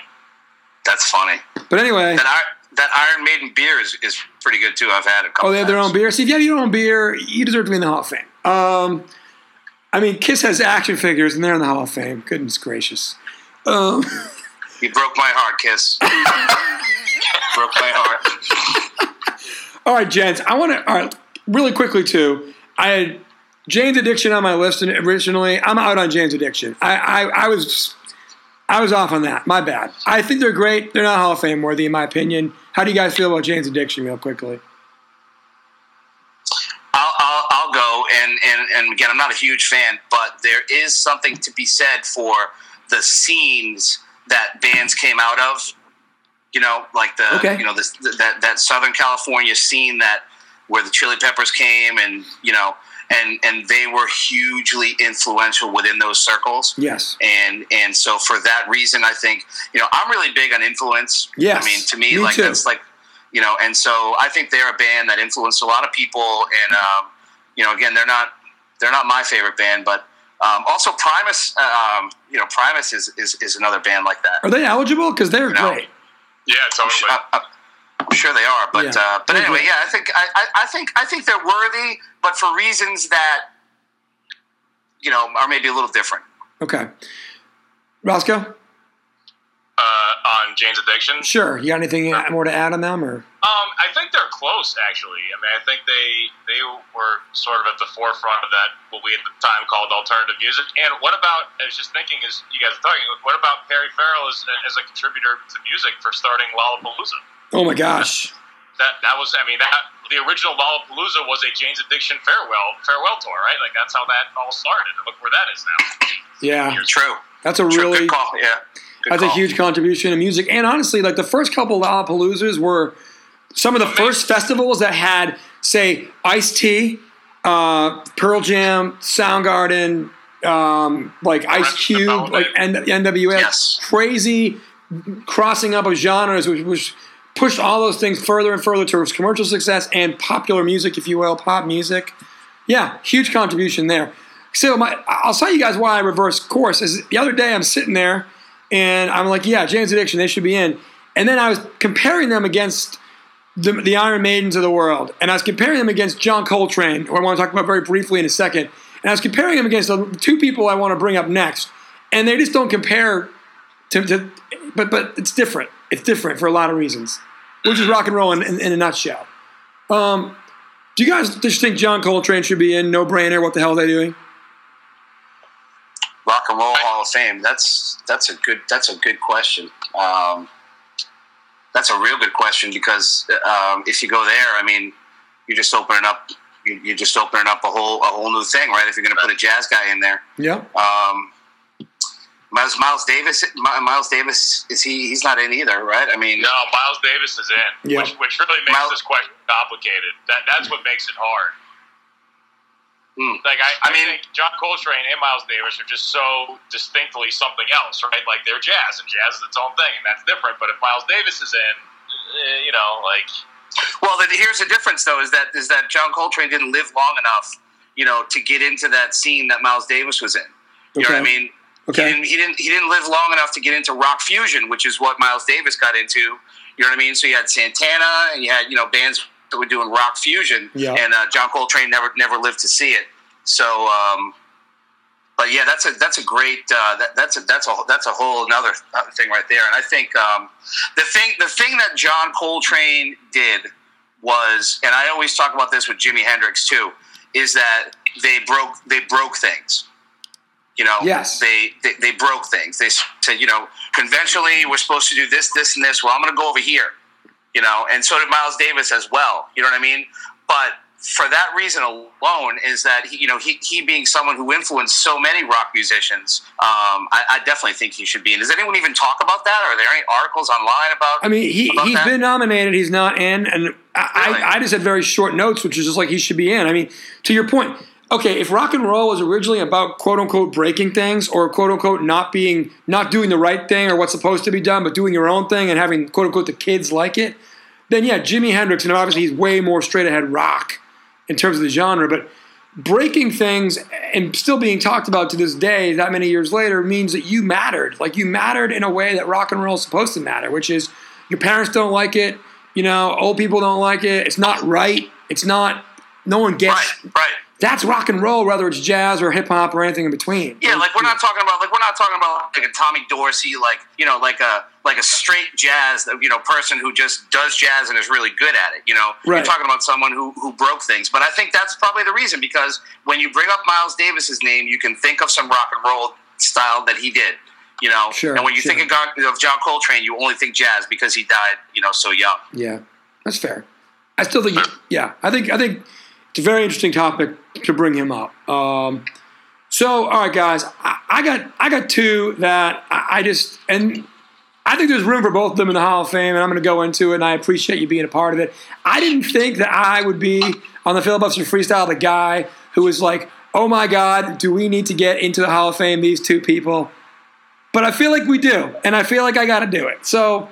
That's funny. But anyway, That Iron, that Iron Maiden beer is, is pretty good too. I've had it. A couple oh, they have their own beer. See, if you have your own beer, you deserve to be in the Hall of Fame. Um, I mean, Kiss has action figures, and they're in the Hall of Fame. Goodness gracious. Um, You broke my heart, Kiss. broke my heart. all right, gents. I want to. All right, really quickly too. I had Jane's Addiction on my list originally. I'm out on Jane's Addiction. I, I, I was. I was off on that. My bad. I think they're great. They're not Hall of Fame worthy, in my opinion. How do you guys feel about Jane's Addiction, real quickly? I'll, I'll, I'll go, and, and, and again, I'm not a huge fan, but there is something to be said for the scenes that bands came out of. You know, like the Okay. you know this, that that Southern California scene that where the Chili Peppers came, and you know, and and they were hugely influential within those circles. Yes. and and so for that reason, I think you know I'm really big on influence. Yes, I mean to me, me like too. that's like you know, and so I think they're a band that influenced a lot of people. And um, you know, again, they're not they're not my favorite band, but um, also Primus. uh, Um, you know, Primus is, is is another band like that. Are they eligible? Because they're No. great. Yeah, I'm sure, totally. I, I'm sure they are, but Yeah, uh, but they're anyway, great. yeah, I think I, I, I think I think they're worthy, but for reasons that you know are maybe a little different. Okay. Roscoe? Uh, on Jane's Addiction. Sure. You got anything more to add on them? or Um, I think they're close, actually. I mean, I think they they were sort of at the forefront of that what we at the time called alternative music. And what about? I was just thinking, as you guys are talking, what about Perry Farrell as, as a contributor to music for starting Lollapalooza? Oh my gosh. That that was, I mean, that the original Lollapalooza was a Jane's Addiction farewell farewell tour, right? Like that's how that all started. And look where that is now. Yeah. True. That's a True. really Good call. Yeah. That's a huge contribution to music. And honestly, like the first couple of Lollapaloozas were some of the first festivals that had, say, Ice T, uh, Pearl Jam, Soundgarden, um, like Ice Cube, like NWA, Yes. crazy crossing up of genres, which, which pushed all those things further and further towards commercial success and popular music, if you will, pop music. Yeah, huge contribution there. So my, I'll tell you guys why I reverse course. Is the other day I'm sitting there and I'm like, yeah, Jane's Addiction, they should be in. And then I was comparing them against the, the Iron Maidens of the world, and I was comparing them against John Coltrane, who I want to talk about very briefly in a second. And I was comparing them against the two people I want to bring up next, and they just don't compare to, to but but it's different. It's different for a lot of reasons, which is rock and roll in, in, in a nutshell. Um, do you guys just think John Coltrane should be in? No brainer. What the hell are they doing? Rock and Roll Hall of Fame. That's that's a good that's a good question. Um, that's a real good question because um, if you go there, I mean, you're just opening up you- you're just opening up a whole a whole new thing, right? If you're going to put a jazz guy in there, Yeah. um, Miles, Miles Davis. Miles Davis is he? He's not in either, right? I mean, No, Miles Davis is in, Yeah. which, which really makes Miles- this question complicated. That that's what makes it hard. Hmm. Like I, I I, mean- think John Coltrane and Miles Davis are just so distinctly something else, right? Like they're jazz, and jazz is its own thing, and that's different. But if Miles Davis is in, eh, you know, like Well, then here's the difference, though, is that is that John Coltrane didn't live long enough, you know, to get into that scene that Miles Davis was in. You know what I mean? Okay. He didn't, he didn't. He didn't live long enough to get into rock fusion, which is what Miles Davis got into. You know what I mean? So you had Santana, and you had you know bands that were doing rock fusion, Yeah. and uh, John Coltrane never never lived to see it. So, um, but yeah, that's a that's a great uh, that, that's a that's a that's a whole another thing right there. And I think um, the thing the thing that John Coltrane did was, and I always talk about this with Jimi Hendrix too, is that they broke they broke things. You know, Yes. they, they they broke things. They said, you know, conventionally we're supposed to do this, this, and this. Well, I'm going to go over here. You know, and so did Miles Davis as well. You know what I mean? But for that reason alone, is that he, you know he, he being someone who influenced so many rock musicians, um, I, I definitely think he should be. And does anyone even talk about that? Are there any articles online about? I mean, he he's that? been nominated. He's not in, and I, Really? I, I just had very short notes, which is just like he should be in. I mean, to your point, okay, if rock and roll was originally about quote unquote breaking things or quote unquote not being not doing the right thing or what's supposed to be done, but doing your own thing and having quote unquote the kids like it, then yeah, Jimi Hendrix, and obviously he's way more straight ahead rock in terms of the genre. But breaking things and still being talked about to this day, that many years later, means that you mattered. Like you mattered in a way that rock and roll is supposed to matter, which is your parents don't like it, you know, old people don't like it. It's not right. It's not. No one gets. Right, right. That's rock and roll, whether it's jazz or hip hop or anything in between. Yeah, like we're not talking about like we're not talking about like a Tommy Dorsey, like you know, like a like a straight jazz, you know, person who just does jazz and is really good at it. You know, Right. you're talking about someone who who broke things. But I think that's probably the reason because when you bring up Miles Davis's name, you can think of some rock and roll style that he did. You know, Sure, and when you sure. think of, John, of John Coltrane, you only think jazz because he died, you know, so young. Yeah, that's fair. I still think, yeah, I think I think it's a very interesting topic to bring him up. Um, so, all right, guys, I, I got I got two that I, I just and I think there's room for both of them in the Hall of Fame, and I'm going to go into it. And I appreciate you being a part of it. I didn't think that I would be on the filibuster freestyle the guy who was like, "Oh my God, do we need to get into the Hall of Fame? These two people." But I feel like we do, and I feel like I got to do it. So.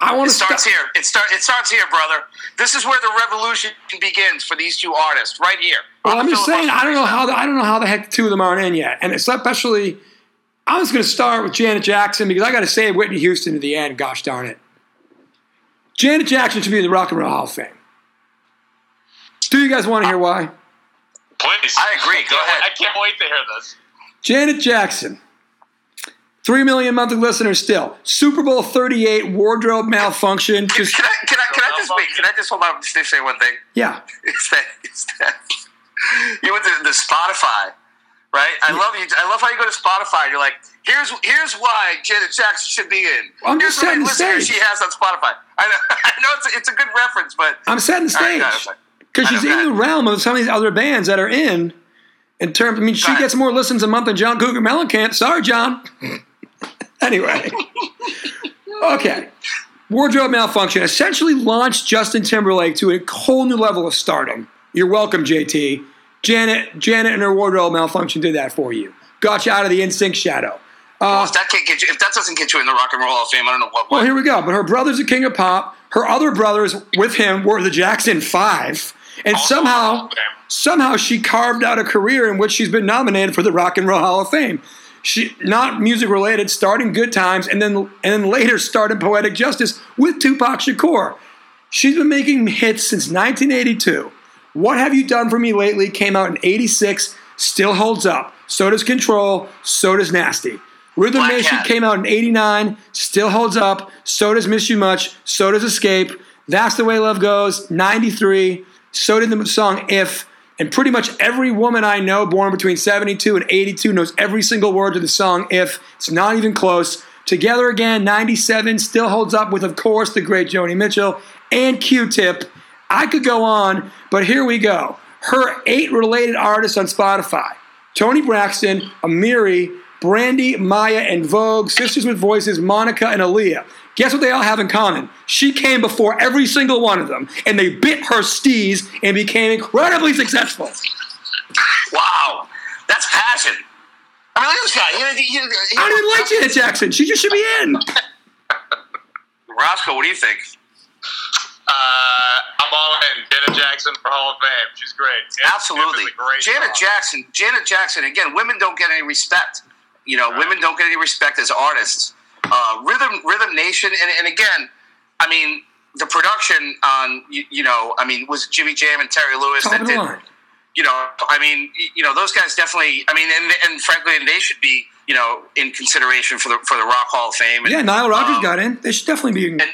I want It to starts here. It start. It starts here, brother. This is where the revolution begins for these two artists, right here. Well, I'm just saying, I don't know how the, I don't know how the heck the two of them aren't in yet, and it's especially. I'm just going to start with Janet Jackson because I got to save Whitney Houston to the end. Gosh darn it, Janet Jackson should be in the Rock and Roll Hall of Fame. Do you guys want to hear why? Please. I agree. Go ahead. I can't wait to hear this. Janet Jackson, three million monthly listeners still. Super Bowl 38 wardrobe malfunction. Can, Just can I? Can I? Can I just wait? Can I just hold on? Just say one thing. yeah, It's that. It's that. You went to the Spotify, right? I love you. I love how you go to Spotify. You're like, here's here's why Janet Jackson should be in. I'm here's just setting the stage. she has on Spotify. I know. I know it's a, it's a good reference, but I'm setting the stage go ahead, sorry. because she's in the realm of some of these other bands that are in. In terms, I mean, she gets more listens a month than John Cougar Mellencamp. Sorry, John. anyway, okay. Wardrobe malfunction essentially launched Justin Timberlake to a whole new level of stardom. You're welcome, JT. Janet, Janet, and her wardrobe malfunction did that for you. Got you out of the NSYNC shadow. Well, if that can't get you, if that doesn't get you in the Rock and Roll Hall of Fame, I don't know what. Well, here we go. But her brother's a king of pop. Her other brothers with him were the Jackson Five, and Also, somehow, somehow she carved out a career in which she's been nominated for the Rock and Roll Hall of Fame. She not music related, starting Good Times, and then and then later started Poetic Justice with Tupac Shakur. She's been making hits since 1982. What Have You Done For Me Lately came out in 86, still holds up. So does Control, so does Nasty. Rhythm Nation came out in 89, still holds up. So does Miss You Much, so does Escape. That's the Way Love Goes, 93. So did the song If. And pretty much every woman I know born between 72 and 82 knows every single word to the song If. It's not even close. Together Again, 97, still holds up with, of course, the great Joni Mitchell and Q Tip. I could go on, but here we go. Her eight related artists on Spotify Toni Braxton, Amerie, Brandy, Mya, En Vogue, Sisters with Voices, Monica, and Aaliyah. Guess what they all have in common? She came before every single one of them, and they bit her steez and became incredibly successful. Wow, that's passion. I mean, look at this guy. He, he, he, I don't even like Janet Jackson. She just should be in. Roscoe, what do you think? Uh, I'm all in. Janet Jackson for Hall of Fame. She's great. And Absolutely. If great Janet song. Jackson, Janet Jackson, again, women don't get any respect. You know, women don't get any respect as artists. Uh, Rhythm Rhythm Nation, and, and again, I mean, the production on, you, you know, I mean, was it Jimmy Jam and Terry Lewis Top that did, line. you know, I mean, you know, those guys definitely, I mean, and, and frankly, they should be, you know, in consideration for the, for the Rock Hall of Fame. And, Yeah, Nile Rodgers um, got in. They should definitely be in. and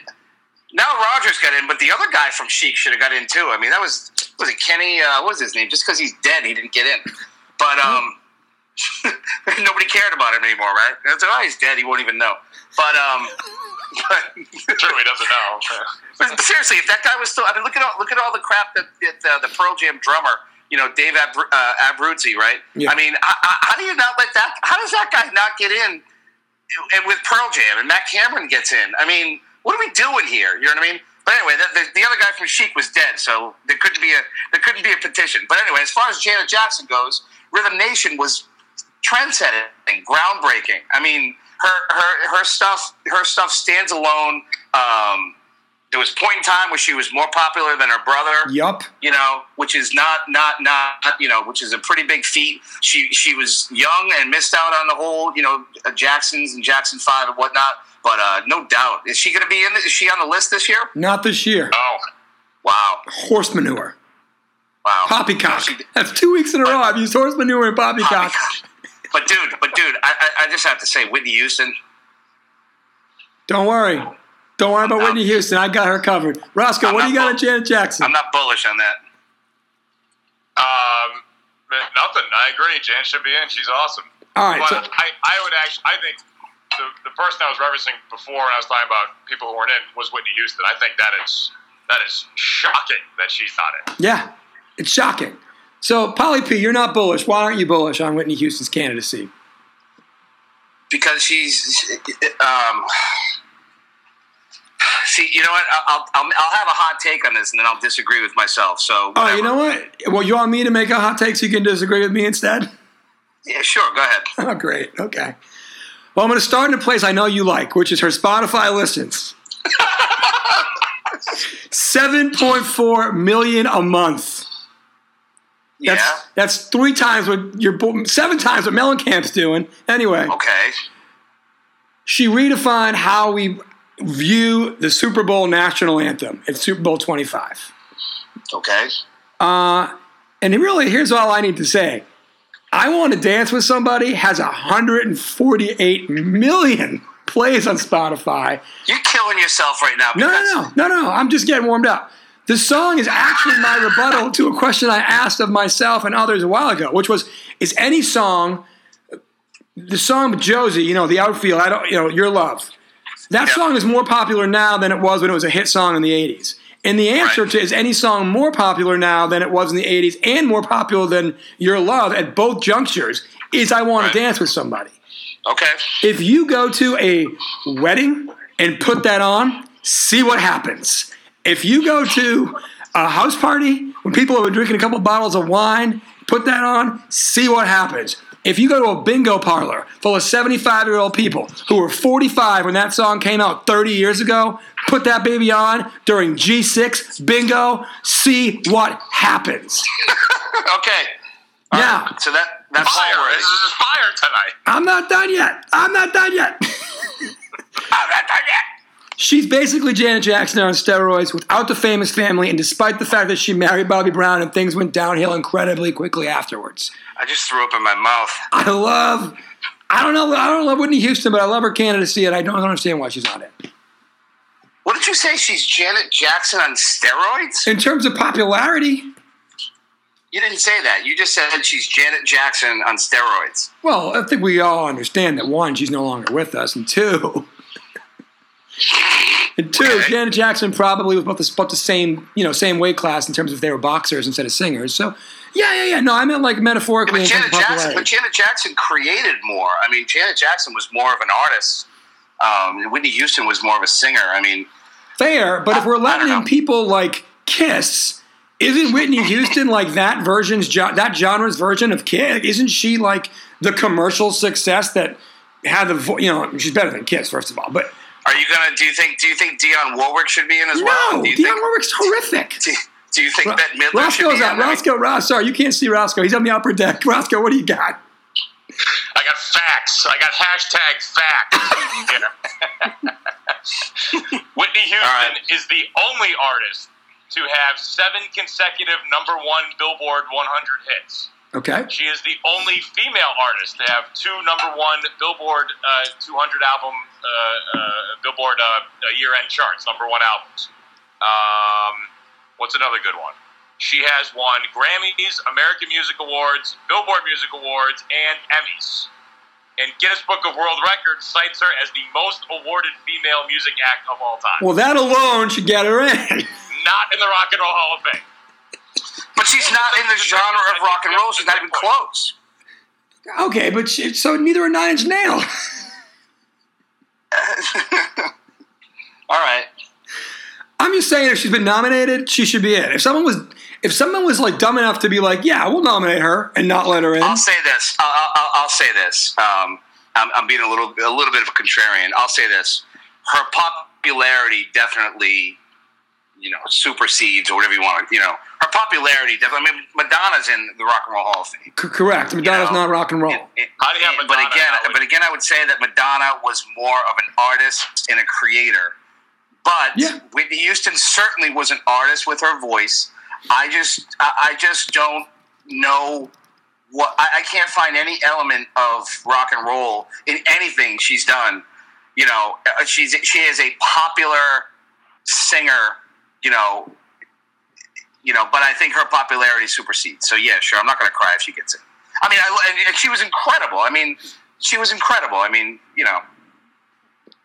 Nile Rodgers got in, but the other guy from Chic should have got in too. I mean, that was was it Kenny? Uh, what was his name? Just because he's dead, he didn't get in. But um, nobody cared about him anymore, right? That's oh, he's dead. He won't even know. But um, but, True, he doesn't know. but seriously, if that guy was still, I mean, look at all look at all the crap that, that uh, the Pearl Jam drummer, you know, Dave Abru- uh, Abruzzi, right? Yeah. I mean, I, I, how do you not let that? How does that guy not get in? And with Pearl Jam and Matt Cameron gets in. I mean, what are we doing here? You know what I mean? But anyway, the, the, the other guy from Chic was dead, so there couldn't be a there couldn't be a petition. But anyway, as far as Janet Jackson goes, Rhythm Nation was trendsetting, groundbreaking. I mean, her her her stuff her stuff stands alone. Um, there was a point in time where she was more popular than her brother. Yup. You know, which is not not not you know, which is a pretty big feat. She she was young and missed out on the whole you know uh, Jacksons and Jackson Five and whatnot. But uh, no doubt, is she going to be in? The, is she on the list this year? Not this year. Oh, Wow, Horse manure. wow, Poppycock. That's two weeks in a row. I've used horse manure and poppycock. Poppycock. But dude, but dude, I, I, I just have to say, Whitney Houston. Don't worry. Don't worry about Whitney Houston. I got her covered. Roscoe, I'm what do you not got on Janet Jackson? I'm not bullish on that. um, nothing. I agree. Janet should be in. She's awesome. All right. But So, I, I would actually, I think the, the person I was referencing before when I was talking about people who weren't in was Whitney Houston. I think that is that is shocking that she's not in. yeah, it's shocking. So, Paulie P, you're not bullish. Why aren't you bullish on Whitney Houston's candidacy? because she's um see you know what I'll, I'll, I'll have a hot take on this and then i'll disagree with myself so Oh, you know what? Well, you want me to make a hot take so you can disagree with me instead? yeah sure go ahead Oh, great. Okay. Well, I'm going to start in a place I know you like, which is her Spotify listens. 7.4 million a month. That's, yeah that's three times what your seven times what Mellencamp's doing. Anyway, okay she redefined how we view the Super Bowl national anthem at Super Bowl 25. okay Uh, and really, here's all I need to say. I Want to Dance with Somebody has 148 million plays on Spotify. you're killing yourself right now No, no, no, no, no. I'm just getting warmed up. The song is actually my rebuttal to a question I asked of myself and others a while ago, which was, is any song, the song with Josie, you know, the outfield, I don't, you know, Your Love, that Yeah. song is more popular now than it was when it was a hit song in the 80s. And the answer Right. to is any song more popular now than it was in the 80s and more popular than Your Love at both junctures is I Want Right. to Dance with Somebody. okay If you go to a wedding and put that on, see what happens. If you go to a house party when people are drinking a couple bottles of wine, put that on, see what happens. If you go to a bingo parlor full of 75 year old people who were 45 when that song came out 30 years ago, put that baby on during G6 bingo, see what happens. okay Now, so that that's Fire! all This is fire tonight. I'm not done yet. I'm not done yet. I'm not done yet. She's basically Janet Jackson on steroids without the famous family, and despite the fact that she married Bobby Brown and things went downhill incredibly quickly afterwards. I just threw up in my mouth. I love, I don't know, I don't love Whitney Houston, but I love her candidacy, and I don't understand why she's on it. What did you say? She's Janet Jackson on steroids? In terms of popularity, You didn't say that. You just said she's Janet Jackson on steroids. well, I think we all understand that one, she's no longer with us, and two, and two, Okay. Janet Jackson probably was about the, about the same, you know, same weight class in terms of if they were boxers instead of singers. So, yeah, yeah, yeah. No, I meant like metaphorically But Janet Jackson, but Janet Jackson created more. I mean, Janet Jackson was more of an artist. Um, Whitney Houston was more of a singer. I mean, Fair, but if we're letting don't in know. people like Kiss, isn't Whitney Houston like that version's that genre's version of Kiss? Isn't she like the commercial success that had the vo- you know she's better than Kiss first of all, but are you gonna? Do you think? Do you think Dionne Warwick should be in as well? no, Do you think? Warwick's horrific. Do, do you think Bette Midler should Roscoe's be out. in? there? Roscoe, Ros, sorry, you can't see Roscoe. He's on the upper deck. Roscoe, what do you got? I got facts. I got hashtag facts. Whitney Houston All right. is the only artist to have seven consecutive number one Billboard 100 hits. Okay. She is the only female artist to have two number one Billboard uh, 200 album, uh, uh, Billboard uh, year-end charts, number one albums. Um, what's another good one? She has won Grammys, American Music Awards, Billboard Music Awards, and Emmys. And Guinness Book of World Records cites her as the most awarded female music act of all time. Well, that alone should get her in. Not in the Rock and Roll Hall of Fame. But she's not in the genre of rock and roll. She's not even close. okay, but she, so neither are Nine Inch Nails. All right. I'm just saying, if she's been nominated, she should be in. If someone was, if someone was like dumb enough to be like, yeah, we'll nominate her and not let her in. I'll say this. I'll, I'll, I'll say this. Um, I'm, I'm being a little, a little bit of a contrarian. I'll say this. Her popularity definitely you know, supersedes or whatever you want. to You know, her popularity. definitely- I mean, Madonna's in the Rock and Roll Hall of Fame. C- correct. Madonna's know, not rock and roll. It- it- How do you have but again, now? but again, I would say that Madonna was more of an artist and a creator. But Yeah. Whitney Houston certainly was an artist with her voice. I just, I, I just don't know what. I, I can't find any element of rock and roll in anything she's done. You know, uh, she's she is a popular singer. You know, you know, but I think her popularity supersedes. So yeah, sure, I'm not going to cry if she gets it. I mean, I, and she was incredible. I mean, she was incredible. I mean, you know,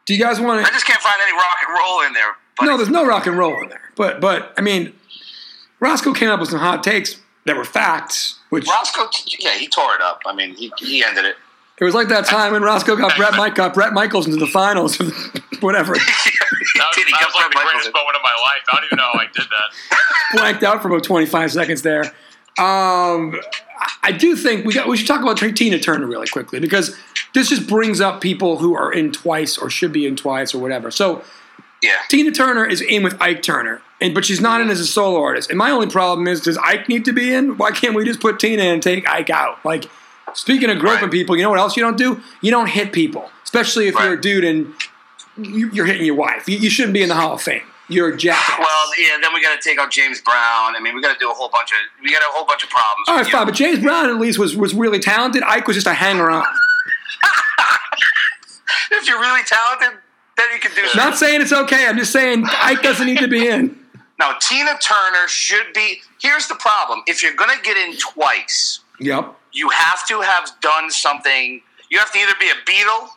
Do you guys want to? I just can't find any rock and roll in there. But No, there's no rock and roll in there. But but I mean, Roscoe came up with some hot takes that were facts, which Roscoe, yeah, he tore it up. I mean, he, he ended it. it was like that time when Roscoe got Brett Mike got Bret Michaels into the finals, whatever. That was, that was like the greatest moment of my life. I don't even know how I did that. blanked out for about 25 seconds there. Um, I- do think we got we should talk about Tina Turner really quickly because this just brings up people who are in twice or should be in twice or whatever. So Yeah. Tina Turner is in with Ike Turner, and but she's not in as a solo artist. And my only problem is, does Ike need to be in? Why can't we just put Tina in and take Ike out? Like, speaking of groping Right. people, you know what else you don't do? You don't hit people, especially if you're a dude and you're hitting your wife. You, you shouldn't be in the Hall of Fame. You're a jackass. Well, yeah. Then we got to take out James Brown. I mean, we got to do a whole bunch of we got a whole bunch of problems. All right, fine, but James Brown at least was was really talented. Ike was just a hanger on. if you're really talented, then you can do. Something. Not saying it's okay. I'm just saying Ike doesn't need to be in. Now, Tina Turner should be. Here's the problem: if you're going to get in twice, Yep. you have to have done something. You have to either be a Beatle,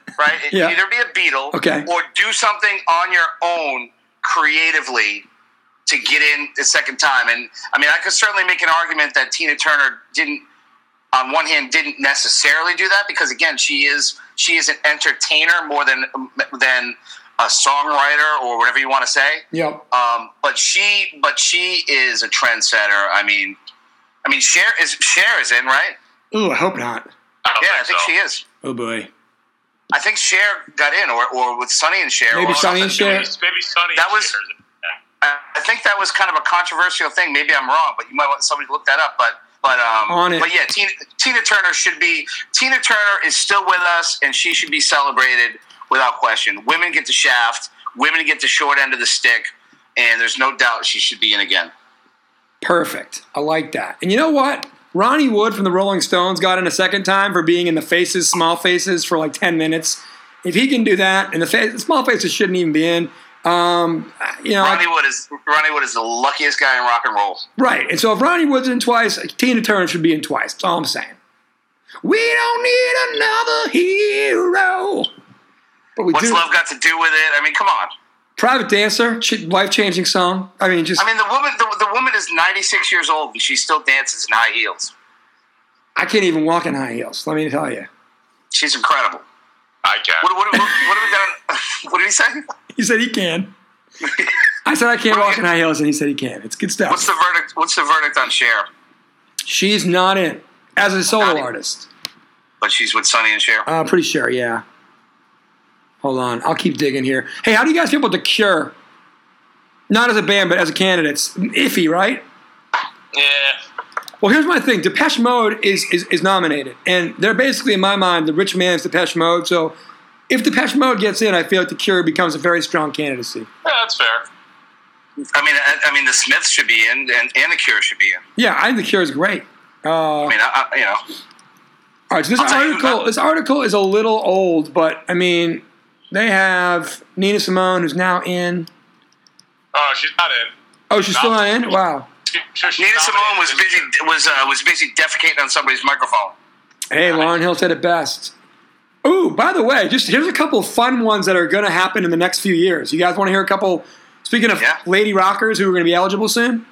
right? Yeah. Either be a Beatle, Okay. or do something on your own creatively to get in the second time. And I mean, I could certainly make an argument that Tina Turner didn't, on one hand, didn't necessarily do that because again, she is she is an entertainer more than than a songwriter or whatever you want to say. Yep. Um, but she, but she is a trendsetter. I mean, I mean, Cher is Cher is in right. Ooh, I hope not. I don't Yeah, I think so. she is. Oh boy. I think Cher got in, or, or with Sonny and Cher. Maybe or Sonny and something. Cher. Maybe, maybe Sonny. That and was- Cher's that. I I think that was kind of a controversial thing. Maybe I'm wrong, but you might want somebody to look that up. But but um, On it. but yeah, Tina, Tina Turner should be. Tina Turner is still with us, and she should be celebrated without question. Women get the shaft. Women get the short end of the stick, and there's no doubt she should be in again. Perfect. I like that. And you know what? Ronnie Wood from the Rolling Stones got in a second time for being in the faces, small faces, for like 10 minutes. If he can do that, and the, fa- the small faces shouldn't even be in, um, you know, Ronnie Wood is Ronnie Wood is the luckiest guy in rock and roll. right. And so if Ronnie Wood's in twice, Tina Turner should be in twice. That's all I'm saying. We don't need another hero. But we What's do. love got to do with it? I mean, come on. Private Dancer, life changing song. I mean, just, I mean, the woman the, the woman is 96 years old, and she still dances in high heels. I can't even walk in high heels, let me tell you. She's incredible. I can. What, what, what, what have we got? What did he say? He said he can. I said I can't walk in high heels, and he said he can. It's good stuff. What's the verdict? What's the verdict on Cher? She's not in as a solo artist. But she's with Sonny and Cher. Uh, pretty sure, yeah. Hold on, I'll keep digging here. Hey, how do you guys feel about the Cure? Not as a band, but as a candidate. It's iffy, right? Yeah. Well, here's my thing. Depeche Mode is, is is nominated, and they're basically, in my mind, the rich man's Depeche Mode. So, if Depeche Mode gets in, I feel like the Cure becomes a very strong candidacy. Yeah, that's fair. I mean, I, I mean, the Smiths should be in, and, and the Cure should be in. Yeah, I think the Cure is great. Uh, I mean, I, I, you know, All right, so this I'll tell article this article is a little old, but I mean, they have Nina Simone, who's now in. Oh, she's not in. Oh, she's still not in. Wow. She, she, she's Nina Simone was busy was uh, was busy defecating on somebody's microphone. Hey, Lauryn Hill said it best. Ooh, by the way, just here's a couple fun ones that are going to happen in the next few years. You guys want to hear a couple? Speaking of Yeah. lady rockers who are going to be eligible soon,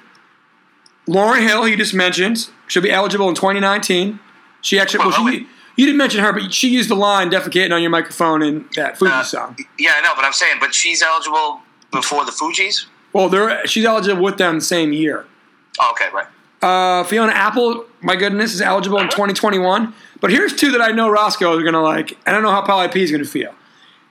Lauryn Hill, you just mentioned, she'll be eligible in 2019. She actually, well, Well, she, you didn't mention her, but she used the line "defecating on your microphone" in that Fuji Uh, song. Yeah, I know, but I'm saying, but she's eligible before the Fugees. Well, they're she's eligible with them the same year. Oh, okay, right. Uh, Fiona Apple, my goodness, is eligible in 2021. But here's two that I know Roscoe is going to like. I don't know how Paulie P is going to feel.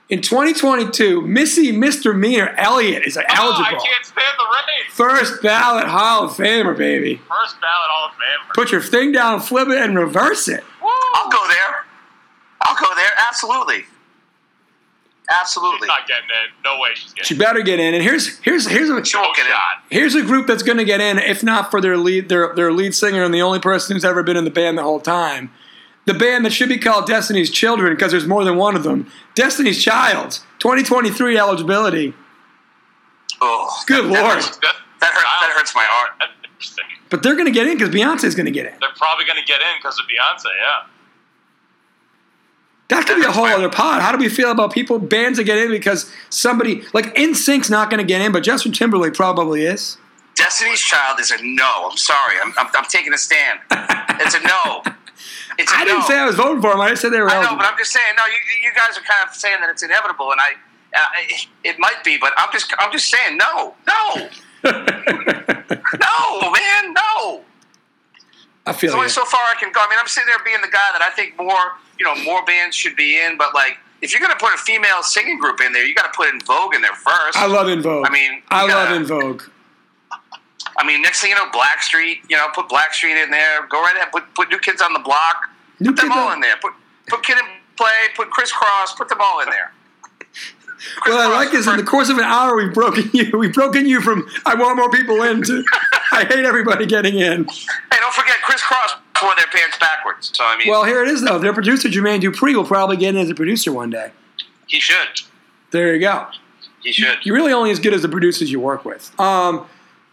In 2022, Missy Misdemeanor Elliott is Oh, I eligible. can't stand the rain. First ballot Hall of Famer, baby. First ballot Hall of Famer. Put your thing down, flip it, and reverse it. I'll go there. I'll go there. Absolutely. Absolutely. She's not getting in. No way she's getting She in. better get in. And here's here's here's a She won't get in. here's a group that's going to get in, if not for their lead their their lead singer and the only person who's ever been in the band the whole time. The band that should be called Destiny's Children because there's more than one of them. Destiny's Child, 2023 eligibility. Oh, Good that, lord. That hurts, that, hurts, that hurts my heart. That's interesting. But they're going to get in because Beyonce's going to get in. They're probably going to get in because of Beyonce. Yeah. That could be a whole other pod. How do we feel about people bands that get in because somebody like NSYNC's not going to get in, but Justin Timberlake probably is. Destiny's Child is a no. I'm sorry. I'm, I'm, I'm taking a stand. It's a no. It's a I didn't say I was voting for him. I just said they were I know, but I'm just saying. No, you, you guys are kind of saying that it's inevitable, and I, uh, it, it might be, but I'm just, I'm just saying, no, no, no, man, no. I feel There's only you. so far I can go. I mean, I'm sitting there being the guy that I think more, you know, more bands should be in, but like, if you're going to put a female singing group in there, you got to put En Vogue in there first. I love En Vogue. I mean, I love gotta- En Vogue. I mean, next thing you know, Blackstreet, you know, put Blackstreet in there. Go right ahead, put, put New Kids on the Block. New Put them all on- in there. Put put Kid and Play. Put Kris Kross. Put them all in there. Chris What I like is in the course of an hour we've broken you. We've broken you from I want more people in to I hate everybody getting in. Hey, don't forget Kris Kross wore their pants backwards. So I mean, Well, here it is though. Their producer Jermaine Dupri will probably get in as a producer one day. he should. There you go. He should. You're really only as good as the producers you work with. Um,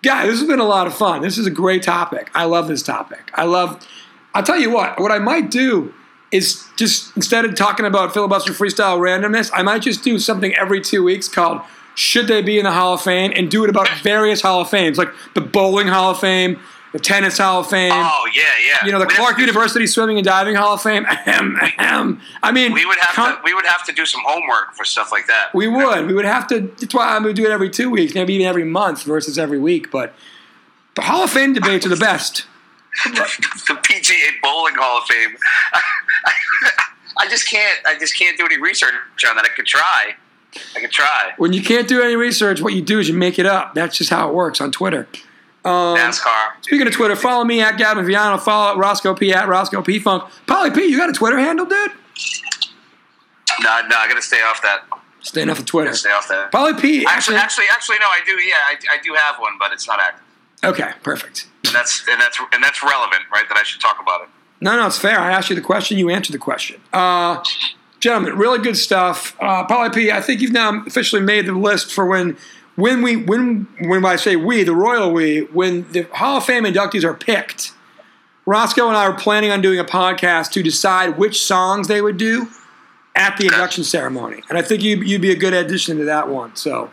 guys, this has been a lot of fun. This is a great topic. I love this topic. I love. I'll tell you what. What I might do is just instead of talking about filibuster freestyle randomness, I might just do something every two weeks called "Should They Be in the Hall of Fame?" and do it about various Hall of Fames, like the bowling Hall of Fame, the tennis Hall of Fame. Oh yeah, yeah. You know, the We'd Clark to do- University Swimming and Diving Hall of Fame. Ahem, ahem. I mean, We would have to. We would have to do some homework for stuff like that. we would. We would have to. That's why I'm going to do it every two weeks, maybe even every month versus every week. But the Hall of Fame debates are the best. The PGA Bowling Hall of Fame. I just can't. I just can't do any research on that. I could try. I could try. When you can't do any research, what you do is you make it up. That's just how it works on Twitter. Um, NASCAR. speaking of Twitter, follow me at Gavin Viano. Follow Roscoe P at Roscoe P Funk. Paulie P, you got a Twitter handle, dude? No, no, I gotta stay off that. Staying off of Twitter. Stay off that. Paulie P. Actually, actually, actually, no. I do. Yeah, I, I do have one, but it's not active. okay, perfect. And that's and that's and that's relevant, right? That I should talk about it. No, no, it's fair. I asked you the question, you answered the question. Uh, gentlemen, really good stuff. Uh, Paulie P, I think you've now officially made the list for when, when we, when, when I say we, the royal we, when the Hall of Fame inductees are picked. Roscoe and I are planning on doing a podcast to decide which songs they would do at the induction ceremony, and I think you, you'd be a good addition to that one. So,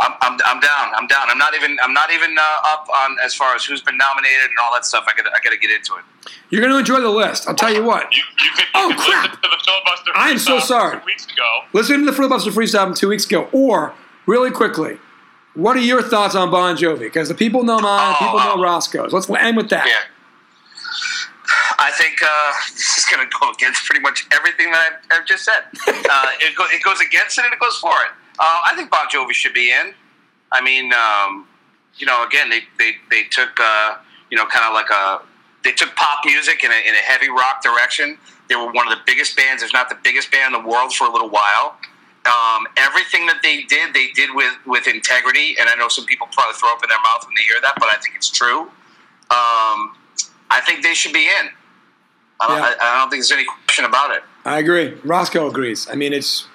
I'm, I'm, I'm down. I'm down. I'm not even. I'm not even uh, up on as far as who's been nominated and all that stuff. I got. I got to get into it. you're going to enjoy the list. I'll tell you what. You, you could, you Oh, could crap. listen to the filibuster. I am so sorry. Two weeks ago. Listen to the filibuster freestyle from two weeks ago, or really quickly, what are your thoughts on Bon Jovi? Because the people know mine, Oh, people know oh. Roscoe's. Let's end with that. Yeah. I think uh, this is going to go against pretty much everything that I've, I've just said. uh, it, go, it goes against it and it goes for it. Uh, I think Bon Jovi should be in. I mean, um, you know, again, they they, they took uh, you know kind of like a they took pop music in a, in a heavy rock direction. They were one of the biggest bands, if not the biggest band in the world, for a little while. Um, everything that they did, they did with with integrity. And I know some people probably throw up in their mouth when they hear that, but I think it's true. Um, I think they should be in. I don't, Yeah. I, I don't think there's any question about it. I agree. Roscoe agrees. I mean, it's,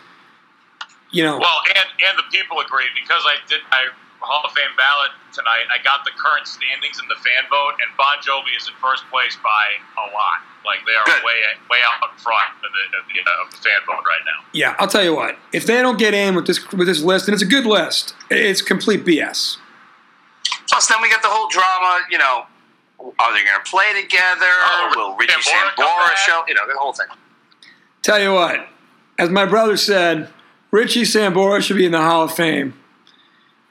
you know, Well, and and the people agree because I did my Hall of Fame ballot tonight. I got the current standings in the fan vote, and Bon Jovi is in first place by a lot. Like they are Good. way way out in front of the, of the, of the fan vote right now. yeah, I'll tell you what. If they don't get in with this with this list, and it's a good list, it's complete BS. Plus, then we get the whole drama. You know, are they going to play together? Oh, Will Richie Sambora come Sambora back? show? You know, the whole thing. Tell you what, as my brother said, Richie Sambora should be in the Hall of Fame.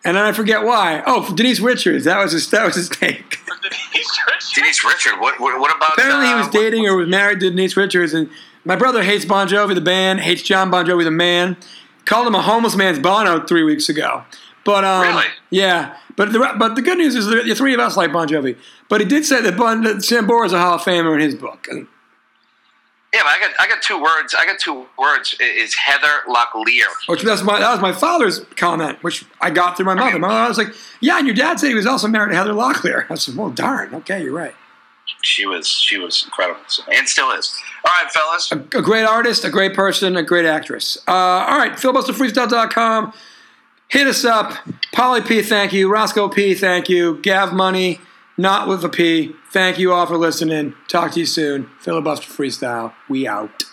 And then I forget why. Oh, for Denise Richards. That was his. That was his take. Denise Richards. Denise Richard. What? What, what about? Apparently, he uh, was dating or was married to Denise Richards, and My brother hates Bon Jovi, the band, hates John Bon Jovi, the man. Called him a homeless man's Bono three weeks ago. But um, Really? yeah. But the but the good news is that the three of us like Bon Jovi. But he did say that Bon that Sambora is a Hall of Famer in his book. And Yeah, but I got I got two words. I got two words. Is Heather Locklear. which that's my that was my father's comment, which I got through my mother. My mother was like, "Yeah, and your dad said he was also married to Heather Locklear." I said, "Well, darn, okay, you're right." She was she was incredible, and still is. All right, fellas. a great artist, a great person, a great actress. Uh, all right, filibusterfreestyle.com. Hit us up. Paulie P, thank you. Roscoe P, thank you. Gav Money, not with a P. Thank you all for listening. Talk to you soon. Filibuster Freestyle. We out.